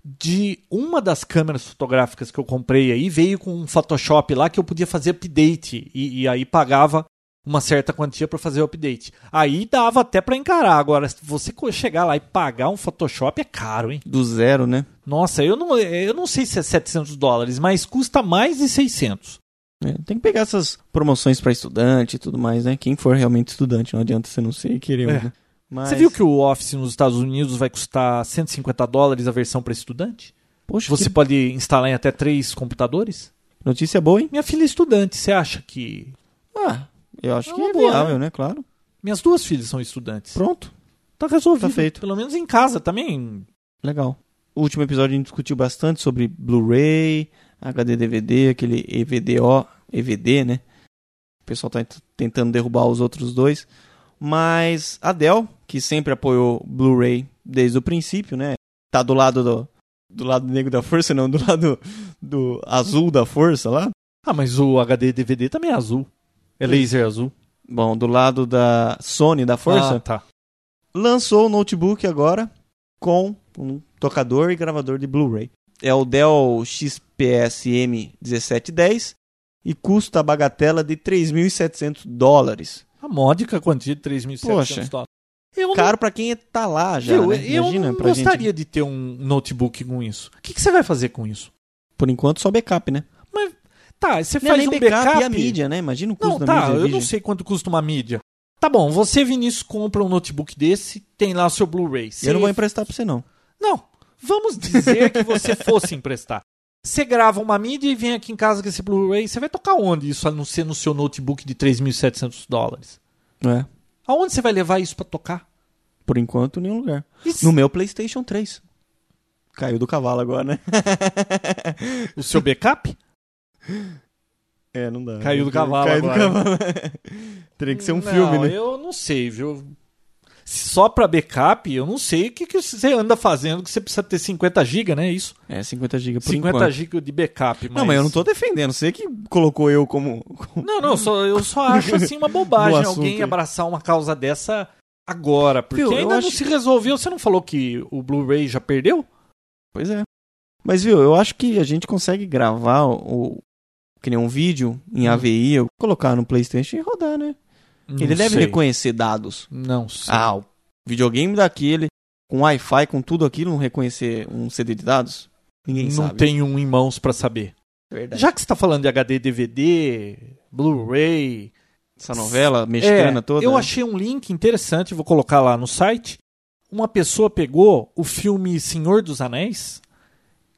de uma das câmeras fotográficas que eu comprei aí, veio com um Photoshop lá que eu podia fazer update e, e aí pagava uma certa quantia para fazer o update. Aí dava até para encarar. Agora, se você chegar lá e pagar um Photoshop é caro, hein? Do zero, né? Nossa, eu não, eu não sei se é 700 dólares, mas custa mais de 600. É, tem que pegar essas promoções para estudante e tudo mais, né? Quem for realmente estudante, não adianta você não ser e querer. É. né? Mas... Você viu que o Office nos Estados Unidos vai custar 150 dólares a versão para estudante? Poxa, Você que pode instalar em até três computadores? notícia boa, hein? Minha filha é estudante, você acha que. Ah, eu acho É que é boa, viável, né? Claro. Minhas duas filhas são estudantes. Pronto, Tá resolvido. Tá feito. Pelo menos em casa também. legal. O último episódio a gente discutiu bastante sobre Blu-ray, HD DVD, aquele EVDO, EVD, né? O pessoal tá ent- tentando derrubar os outros dois. Mas a Dell, que sempre apoiou Blu-ray desde o princípio, né? Tá do lado do do lado negro da força, não, do lado do azul da força lá. Ah, mas o HD DVD também é azul. É laser azul. Bom, do lado da Sony da força. Ah, tá. lançou o notebook agora com um tocador e gravador de Blu-ray. É o Dell XPSM 1710 e custa a bagatela de 3.700 dólares. A módica quantia de 3.700 Poxa. dólares. Eu não, Caro pra quem tá lá já, viu, né? eu Imagina não pra gostaria gente. de ter um notebook com isso. O que, que você vai fazer com isso? Por enquanto só backup, né? Tá, você Não é faz nem um backup, backup. e a mídia, né? Imagina o custo Não, da tá, mídia. eu vídeo. não sei quanto custa uma mídia. Tá bom, você, Vinícius, compra um notebook desse, tem lá o seu Blu-ray. Você- Eu não vou emprestar pra você, não. Não, vamos dizer que você fosse emprestar. Você grava uma mídia e vem aqui em casa com esse Blu-ray. Você vai tocar onde isso a não ser no seu notebook de 3.700 dólares? É. Aonde você vai levar isso pra tocar? Por enquanto, nenhum lugar. Isso- No meu PlayStation 3. Caiu do cavalo agora, né? O seu backup? É, não dá. Caiu do cavalo Caiu do agora. cavalo. Teria que ser um Não, filme, né? Eu não sei, viu? Só pra backup, eu não sei o que, que você anda fazendo, que você precisa ter 50 GB, né? Isso. É, 50 GB por 50 enquanto. GB de backup. Não, mas eu não tô defendendo. Você que colocou eu como... Não, não, só, eu só acho assim uma bobagem alguém aí. abraçar uma causa dessa agora. Porque Viu, ainda não se resolveu. Você não falou que o Blu-ray já perdeu? Pois é. Mas, viu, eu acho que a gente consegue gravar o... Que nem um vídeo em Hum. AVI, eu colocar no Playstation e rodar, né? Ele Não deve sei. reconhecer dados. Não sei. Ah, o videogame daquele, com Wi-Fi, com tudo aquilo, não reconhecer um CD de dados? Ninguém não sabe. tenho um em mãos pra saber. Verdade. Já que você tá falando de HD, DVD, Blu-ray, Essa novela mexicana É, toda. Eu né? achei um link interessante, vou colocar lá no site. Uma pessoa pegou o filme Senhor dos Anéis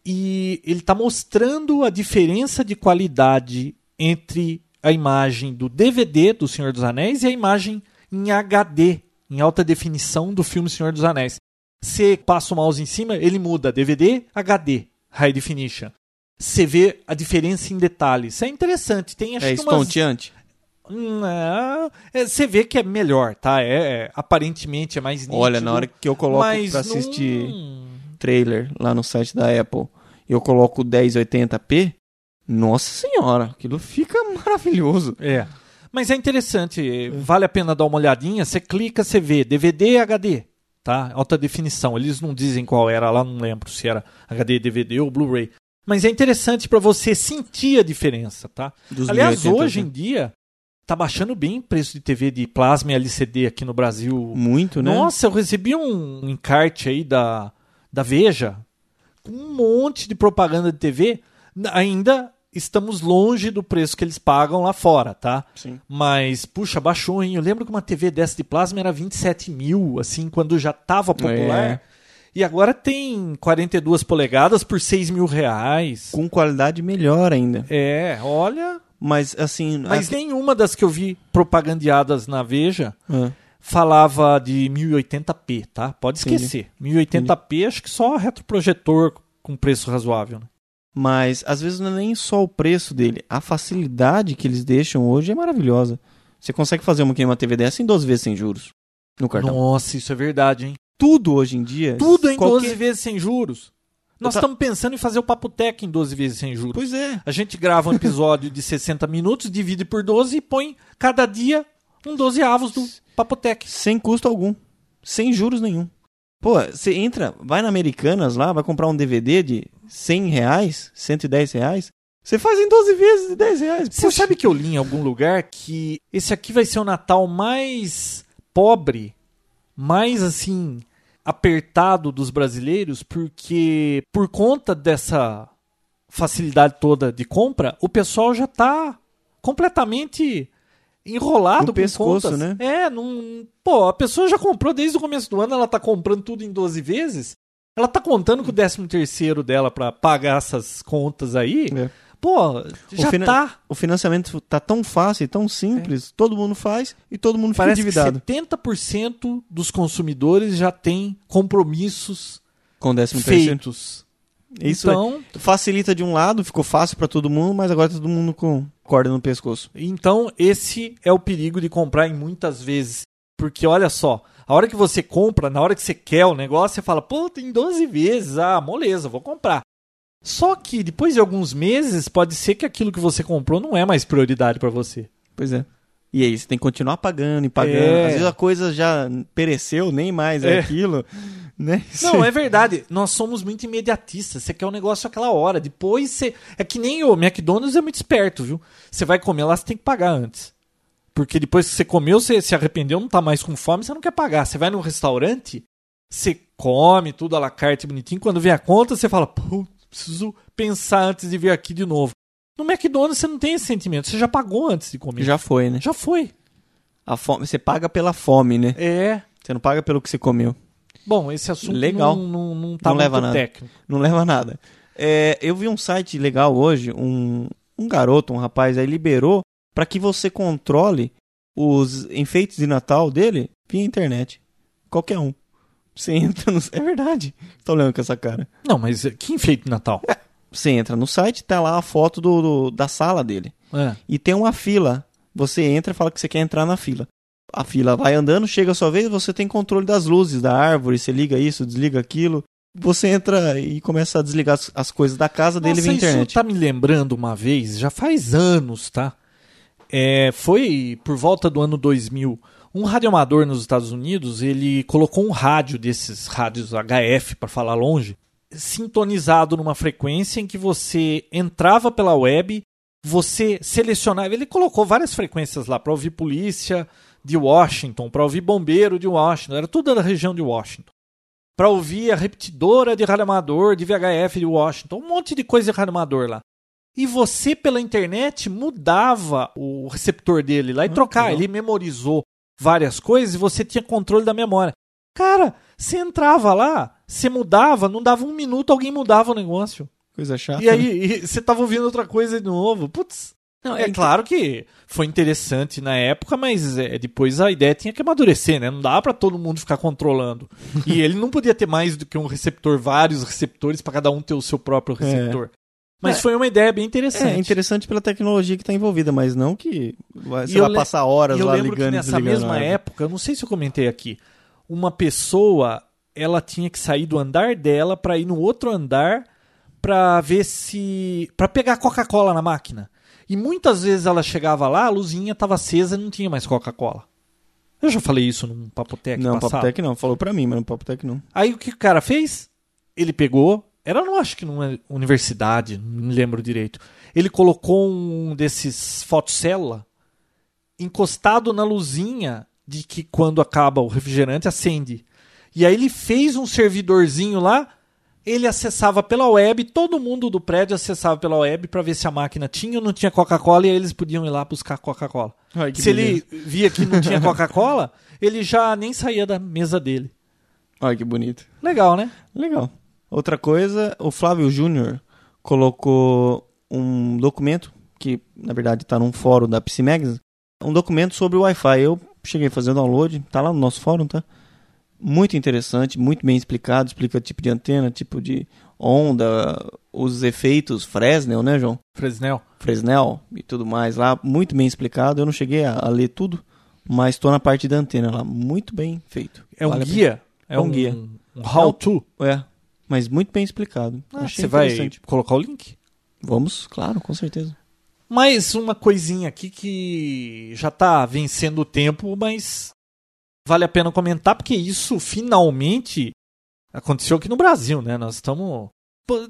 e ele está mostrando a diferença de qualidade entre a imagem do DVD do Senhor dos Anéis e a imagem em HD, em alta definição do filme Senhor dos Anéis. Você passa o mouse em cima, ele muda DVD, HD, High Definition. Você vê a diferença em detalhes. Isso é interessante. Tem acho É que umas estonteante. não, é, você vê que é melhor, tá? É, é, aparentemente é mais nítido. Olha, na hora que eu coloco pra assistir não- trailer lá no site da Apple eu coloco 1080p, nossa senhora, aquilo fica maravilhoso. É. Mas é interessante, vale a pena dar uma olhadinha. Você clica, você vê DVD e HD, tá? Alta definição. Eles não dizem qual era lá, não lembro se era HD, DVD ou Blu-ray. Mas é interessante para você sentir a diferença, tá? Dos Aliás, 1080p. hoje em dia tá baixando bem o preço de TV de plasma e LCD aqui no Brasil. Muito, né? Nossa, eu recebi um encarte aí da, da Veja com um monte de propaganda de TV. Ainda estamos longe do preço que eles pagam lá fora, tá? Sim. Mas, puxa, baixou, hein? Eu lembro que uma TV dessa de plasma era 27 mil, assim, quando já tava popular. É. E agora tem 42 polegadas por 6 mil reais. Com qualidade melhor ainda. É, olha. Mas assim. Mas a- nenhuma das que eu vi propagandeadas na Veja falava de 1080p, tá? Pode Entendi. esquecer. 1080p acho que só retroprojetor com preço razoável. Né? Mas às vezes não é nem só o preço dele, a facilidade que eles deixam hoje é maravilhosa. Você consegue fazer uma, uma TV dessa em 12 vezes sem juros no cartão. Nossa, isso é verdade, hein? Tudo hoje em dia. Tudo em qualquer- 12 vezes sem juros. Nós tá- estamos pensando em fazer o Papo Tech em 12 vezes sem juros. Pois é. A gente grava um episódio de 60 minutos, divide por 12 e põe cada dia um 12 avos do Papotec. Sem custo algum. Sem juros nenhum. Pô, você entra, vai na Americanas lá, vai comprar um DVD de 100 reais, 110 reais. Você faz em 12 vezes de 10 reais. Você Poxa. sabe que eu li em algum lugar que esse aqui vai ser o Natal mais pobre, mais assim, apertado dos brasileiros, porque por conta dessa facilidade toda de compra, o pessoal já tá completamente enrolado No com pescoço, contas. né? É, não, pô, a pessoa já comprou desde o começo do ano, ela tá comprando tudo em 12 vezes. Ela tá contando com o 13 terceiro dela pra pagar essas contas aí. É. Pô, já fina- tá O financiamento tá tão fácil tão simples, todo mundo faz e todo mundo fica Parece endividado. que 70% dos consumidores já têm compromissos Com o décimo terceiro. feitos. Isso então, é- facilita de um lado, ficou fácil pra todo mundo, mas agora tá todo mundo com corda no pescoço. então, esse é o perigo de comprar em muitas vezes. Porque olha só, a hora que você compra, na hora que você quer o negócio, você fala, pô, tem 12 vezes, ah, moleza, vou comprar. Só que depois de alguns meses, pode ser que aquilo que você comprou não é mais prioridade pra você. Pois é. E aí, você tem que continuar pagando e pagando. É. Às vezes a coisa já pereceu, nem mais é, É. aquilo. Né? Não, é verdade. Nós somos muito imediatistas. Você quer um negócio aquela hora. Depois você. É que nem o McDonald's é muito esperto, viu? Você vai comer lá, você tem que pagar antes. Porque depois que você comeu, você se arrependeu, não tá mais com fome, você não quer pagar. Você vai num restaurante, você come tudo à la carte bonitinho. Quando vem a conta, você fala, pô, preciso pensar antes de vir aqui de novo. No McDonald's você não tem esse sentimento. Você já pagou antes de comer. Já foi, né? Já foi. A fome, você paga pela fome, né? É. Você não paga pelo que você comeu. Bom, esse assunto Legal. não, não, não tá Não leva nada. técnico. Não leva nada. É, eu vi um site legal hoje, um, um garoto, um rapaz aí liberou para que você controle os enfeites de Natal dele via internet. Qualquer um. Você entra no. É verdade. Tô olhando com essa cara. Não, mas que enfeite de Natal? Você entra no site, tá lá a foto do, do- da sala dele. É. E tem uma fila. Você entra e fala que você quer entrar na fila. A fila vai andando, chega a sua vez, você tem controle das luzes da árvore, você liga isso, desliga aquilo. Você entra e começa a desligar as, as coisas da casa dele Nossa, via internet. isso tá me lembrando uma vez, já faz anos, tá? É, foi por volta do ano 2000. Um radioamador nos Estados Unidos, ele colocou um rádio desses rádios HF, para falar longe, sintonizado numa frequência em que você entrava pela web, você selecionava. Ele colocou várias frequências lá para ouvir polícia de Washington, para ouvir bombeiro de Washington, era tudo da região de Washington. Para ouvir a repetidora de radioamador de VHF de Washington, um monte de coisa de radioamador lá. e você pela internet mudava o receptor dele lá e trocar. legal. Ele memorizou várias coisas e você tinha controle da memória. Cara, você entrava lá, você mudava, não dava um minuto, alguém mudava o negócio. Coisa chata. E aí e você tava ouvindo outra coisa de novo. Putz. Não, É claro que foi interessante na época, mas é, depois a ideia tinha que amadurecer, né? Não dá pra todo mundo ficar controlando. E ele não podia ter mais do que um receptor, vários receptores pra cada um ter o seu próprio receptor. Mas É. foi uma ideia bem interessante. É interessante pela tecnologia que está envolvida, mas não que vai, você eu vai le- passar horas E eu lá lembro ligando que nessa mesma época, eu não sei se eu comentei aqui, uma pessoa, ela tinha que sair do andar dela pra ir no outro andar pra ver se Pra pegar Coca-Cola na máquina. E muitas vezes ela chegava lá, a luzinha estava acesa e não tinha mais Coca-Cola. Eu já falei isso num Papotec Não, passado. Papotec não. Falou pra mim, mas no Papotec não. Aí o que o cara fez? Ele pegou, era não acho que numa universidade, não me lembro direito. Ele colocou um desses fotocélula encostado na luzinha de que quando acaba o refrigerante acende. E aí ele fez um servidorzinho lá, ele acessava pela web, todo mundo do prédio acessava pela web para ver se a máquina tinha ou não tinha Coca-Cola e aí eles podiam ir lá buscar Coca-Cola. Se beleza. ele via que não tinha Coca-Cola, ele já nem saía da mesa dele. Olha que bonito. Legal, né? Legal. Outra coisa, o Flávio Júnior colocou um documento, que na verdade está num fórum da PCMags, um documento sobre o Wi-Fi. Eu cheguei a fazer o download, tá lá no nosso fórum, tá? Muito interessante, muito bem explicado, explica tipo de antena, tipo de onda, os efeitos Fresnel, né, João? Fresnel. Fresnel e tudo mais lá, muito bem explicado. Eu não cheguei a, a ler tudo, mas estou na parte da antena lá, muito bem feito. É um Vale guia? É É um um guia. Um how to? É, mas muito bem explicado. Ah, você vai colocar o link? Vamos, claro, com certeza. Mais uma coisinha aqui que já tá vencendo o tempo, mas vale a pena comentar porque isso finalmente aconteceu aqui no Brasil, né? Nós estamos.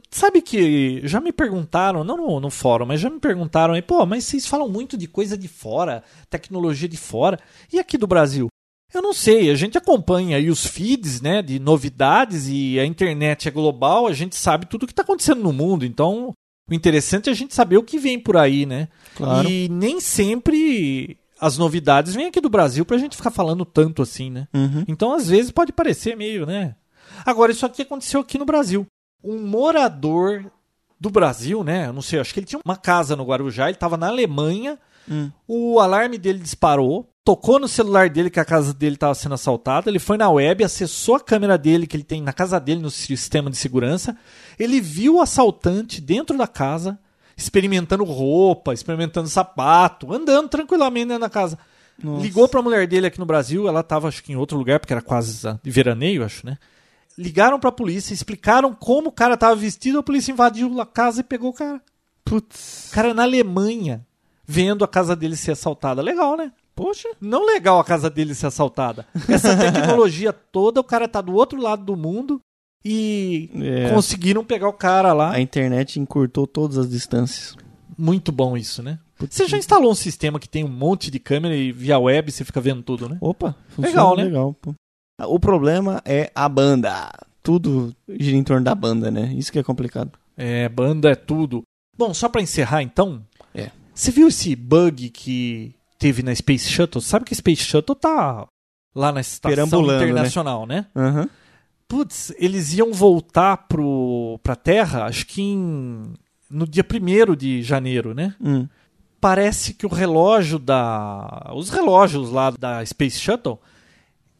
Sabe que já me perguntaram, não no, no fórum, mas já me perguntaram aí, pô, mas vocês falam muito de coisa de fora, tecnologia de fora, e aqui do Brasil? Eu não sei, a gente acompanha aí os feeds, né, de novidades e a internet é global, a gente sabe tudo o que está acontecendo no mundo, então o interessante é a gente saber o que vem por aí, né? Claro. E nem sempre as novidades vêm aqui do Brasil pra gente ficar falando tanto assim, né? Uhum. Então, às vezes, pode parecer meio, né? Agora, isso aqui aconteceu aqui no Brasil. Um morador do Brasil, né? Eu não sei, acho que ele tinha uma casa no Guarujá, ele estava na Alemanha, Hum. o alarme dele disparou, tocou no celular dele que a casa dele estava sendo assaltada, ele foi na web, acessou a câmera dele que ele tem na casa dele no sistema de segurança, ele viu o assaltante dentro da casa, experimentando roupa, experimentando sapato, andando tranquilamente dentro da casa. Nossa. Ligou pra mulher dele aqui no Brasil, ela tava acho que em outro lugar, porque era quase de veraneio, acho, né? Ligaram pra polícia, explicaram como o cara tava vestido, a polícia invadiu a casa e pegou o cara. Putz. Cara na Alemanha, vendo a casa dele ser assaltada. Legal, né? Poxa. Não legal a casa dele ser assaltada. Essa tecnologia toda, o cara tá do outro lado do mundo e É. conseguiram pegar o cara lá. A internet encurtou todas as distâncias. Muito bom isso, né? Você já instalou um sistema que tem um monte de câmera e via web você fica vendo tudo, né? Opa, funciona Legal, né? legal. pô. O problema é a banda. Tudo gira em torno da banda, né? Isso que é complicado. É, banda é tudo. Bom, só pra encerrar então. É. Você viu esse bug que teve na Space Shuttle? Sabe que a Space Shuttle tá lá na estação né? internacional, né? Aham. Putz, eles iam voltar pro, pra Terra, acho que em, no dia 1 de janeiro, né? Hum. Parece que o relógio da. Os relógios lá da Space Shuttle,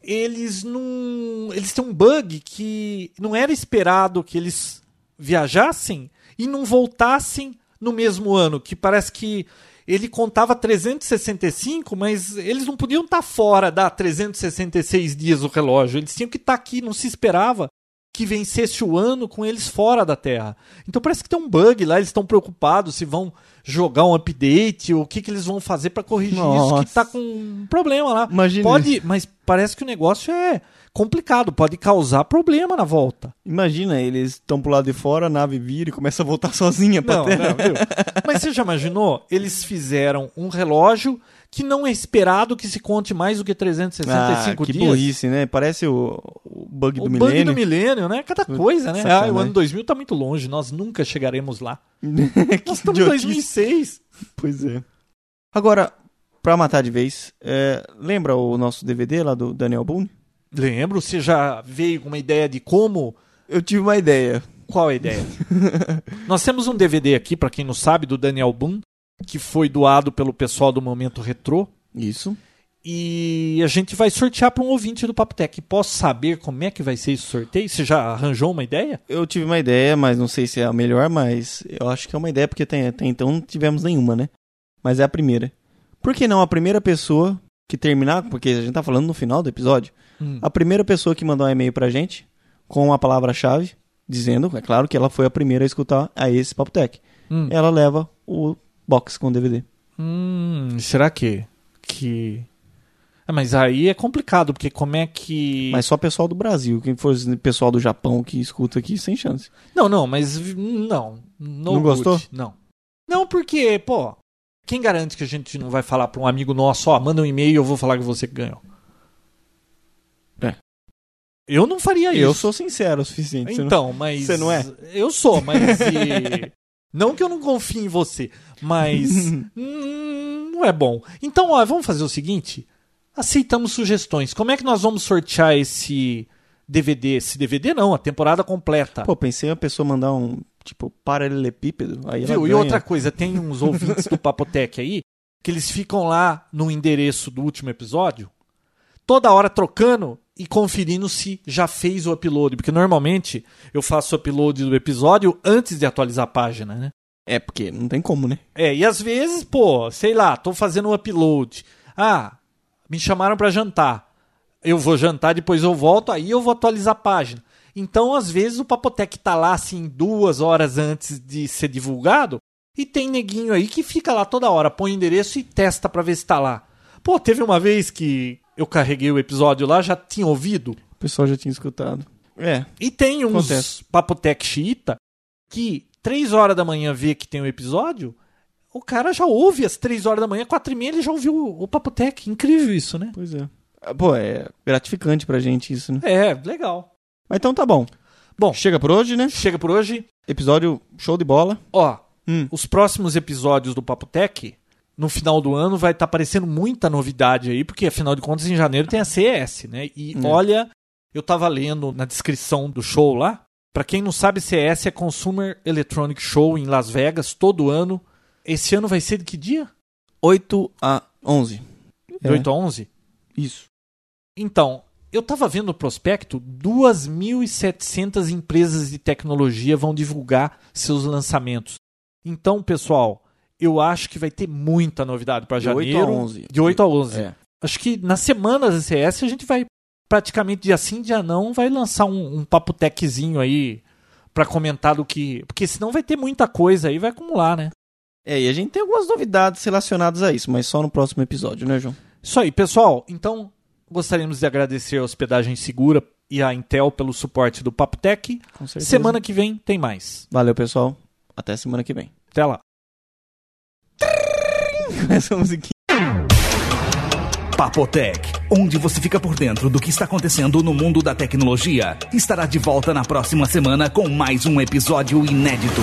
eles não. Eles têm um bug que não era esperado que eles viajassem e não voltassem no mesmo ano. Que parece que ele contava 365, mas eles não podiam estar fora da 366 dias o relógio. Eles tinham que estar aqui, não se esperava que vencesse o ano com eles fora da Terra. Então parece que tem um bug lá, eles estão preocupados se vão jogar um update ou o que, que eles vão fazer para corrigir isso Nossa. que tá com um problema lá. Imagina. Pode, mas parece que o negócio é complicado, pode causar problema na volta. Imagina, eles estão pro lado de fora, a nave vira e começa a voltar sozinha pra Não, terra. não, viu? Mas você já imaginou? Eles fizeram um relógio que não é esperado que se conte mais do que 365 ah, que dias. burrice, né? Parece o, o bug o do bug milênio. do milênio, né? Cada coisa, né? Ah, o ano 2000 tá muito longe, nós nunca chegaremos lá. Que Nós estamos em idiotice. 2006. Pois é. Agora, pra matar de vez, é, lembra o nosso DVD lá do Daniel Boone? Lembro, você já veio com uma ideia de como Eu tive uma ideia. Qual a ideia? Nós temos um DVD aqui, pra quem não sabe, do Daniel Boone, que foi doado pelo pessoal do Momento Retrô. Isso. E a gente vai sortear para um ouvinte do Papotec. Posso saber como é que vai ser esse sorteio? Você já arranjou uma ideia? Eu tive uma ideia, mas não sei se é a melhor, mas eu acho que é uma ideia, porque até, até então não tivemos nenhuma, né? Mas é a primeira. Por que não a primeira pessoa que terminar, porque a gente tá falando no final do episódio, Hum. a primeira pessoa que mandar um e-mail pra gente com a palavra-chave, dizendo, é claro, que ela foi a primeira a escutar a esse Papotec. Hum. Ela leva o box com DVD. Hum, será que. que... Ah, mas aí é complicado, porque como é que. Mas só pessoal do Brasil. Quem for pessoal do Japão que escuta aqui, sem chance. Não, não, mas não. No Não good, gostou? Não. Não, porque, pô, quem garante que a gente não vai falar pra um amigo nosso, ó, manda um e-mail e eu vou falar que você ganhou? É. Eu não faria isso. Eu sou sincero o suficiente. você não- Então, mas. Você não é? Eu sou, mas. e- Não que eu não confie em você, mas. hum, não é bom. Então, ó, vamos fazer o seguinte: aceitamos sugestões. Como é que nós vamos sortear esse DVD? Esse DVD não, a temporada completa. Pô, pensei a pessoa mandar um, tipo, paralelepípedo. Aí Viu? E outra coisa, tem uns ouvintes do Papotec aí que eles ficam lá no endereço do último episódio, toda hora trocando e conferindo se já fez o upload. Porque normalmente eu faço o upload do episódio antes de atualizar a página, né? É, porque não tem como, né? É, e às vezes, pô, sei lá, tô fazendo um upload. Ah, me chamaram pra jantar. Eu vou jantar, depois eu volto, aí eu vou atualizar a página. Então, às vezes, o Papotec tá lá, assim, duas horas antes de ser divulgado, e tem neguinho aí que fica lá toda hora, põe o endereço e testa pra ver se tá lá. Pô, teve uma vez que eu carreguei o episódio lá, já tinha ouvido, O pessoal já tinha escutado. É, e tem uns Acontece. Papotec xiita que três horas da manhã vê que tem o episódio, o cara já ouve às três horas da manhã, quatro e meia ele já ouviu o, o Papotec. Incrível isso, né? pois é. Ah, Pô, é gratificante pra gente isso, né? É, legal. Mas então tá bom. Bom, Chega por hoje, né? chega por hoje. Episódio show de bola. Ó, Hum. os próximos episódios do Papotec, no final do ano, vai estar aparecendo muita novidade aí, porque afinal de contas, em janeiro tem a CS, né? E É. olha, eu tava lendo na descrição do show lá. Pra quem não sabe, CS é Consumer Electronic Show em Las Vegas, todo ano. Esse ano vai ser de que dia? 8 a 11. De É, 8 a 11? Isso. Então, eu tava vendo o prospecto, 2.700 empresas de tecnologia vão divulgar seus lançamentos. Então, pessoal, eu acho que vai ter muita novidade para De 8 a janeiro. 11. De 8 a 11. É. Acho que na semana da CS a gente vai praticamente dia sim, dia não, vai lançar um, um papo techzinho aí para comentar do que, porque senão vai ter muita coisa aí, vai acumular, né? É, e a gente tem algumas novidades relacionadas a isso, mas só no próximo episódio, né, João? Isso aí, pessoal. Então, gostaríamos de agradecer a Hospedagem Segura e a Intel pelo suporte do Papo Tech. Com certeza. Semana que vem tem mais. Valeu, pessoal. Até semana que vem. Até lá. Essa musiquinha. Papotec, onde você fica por dentro do que está acontecendo no mundo da tecnologia, estará de volta na próxima semana com mais um episódio inédito.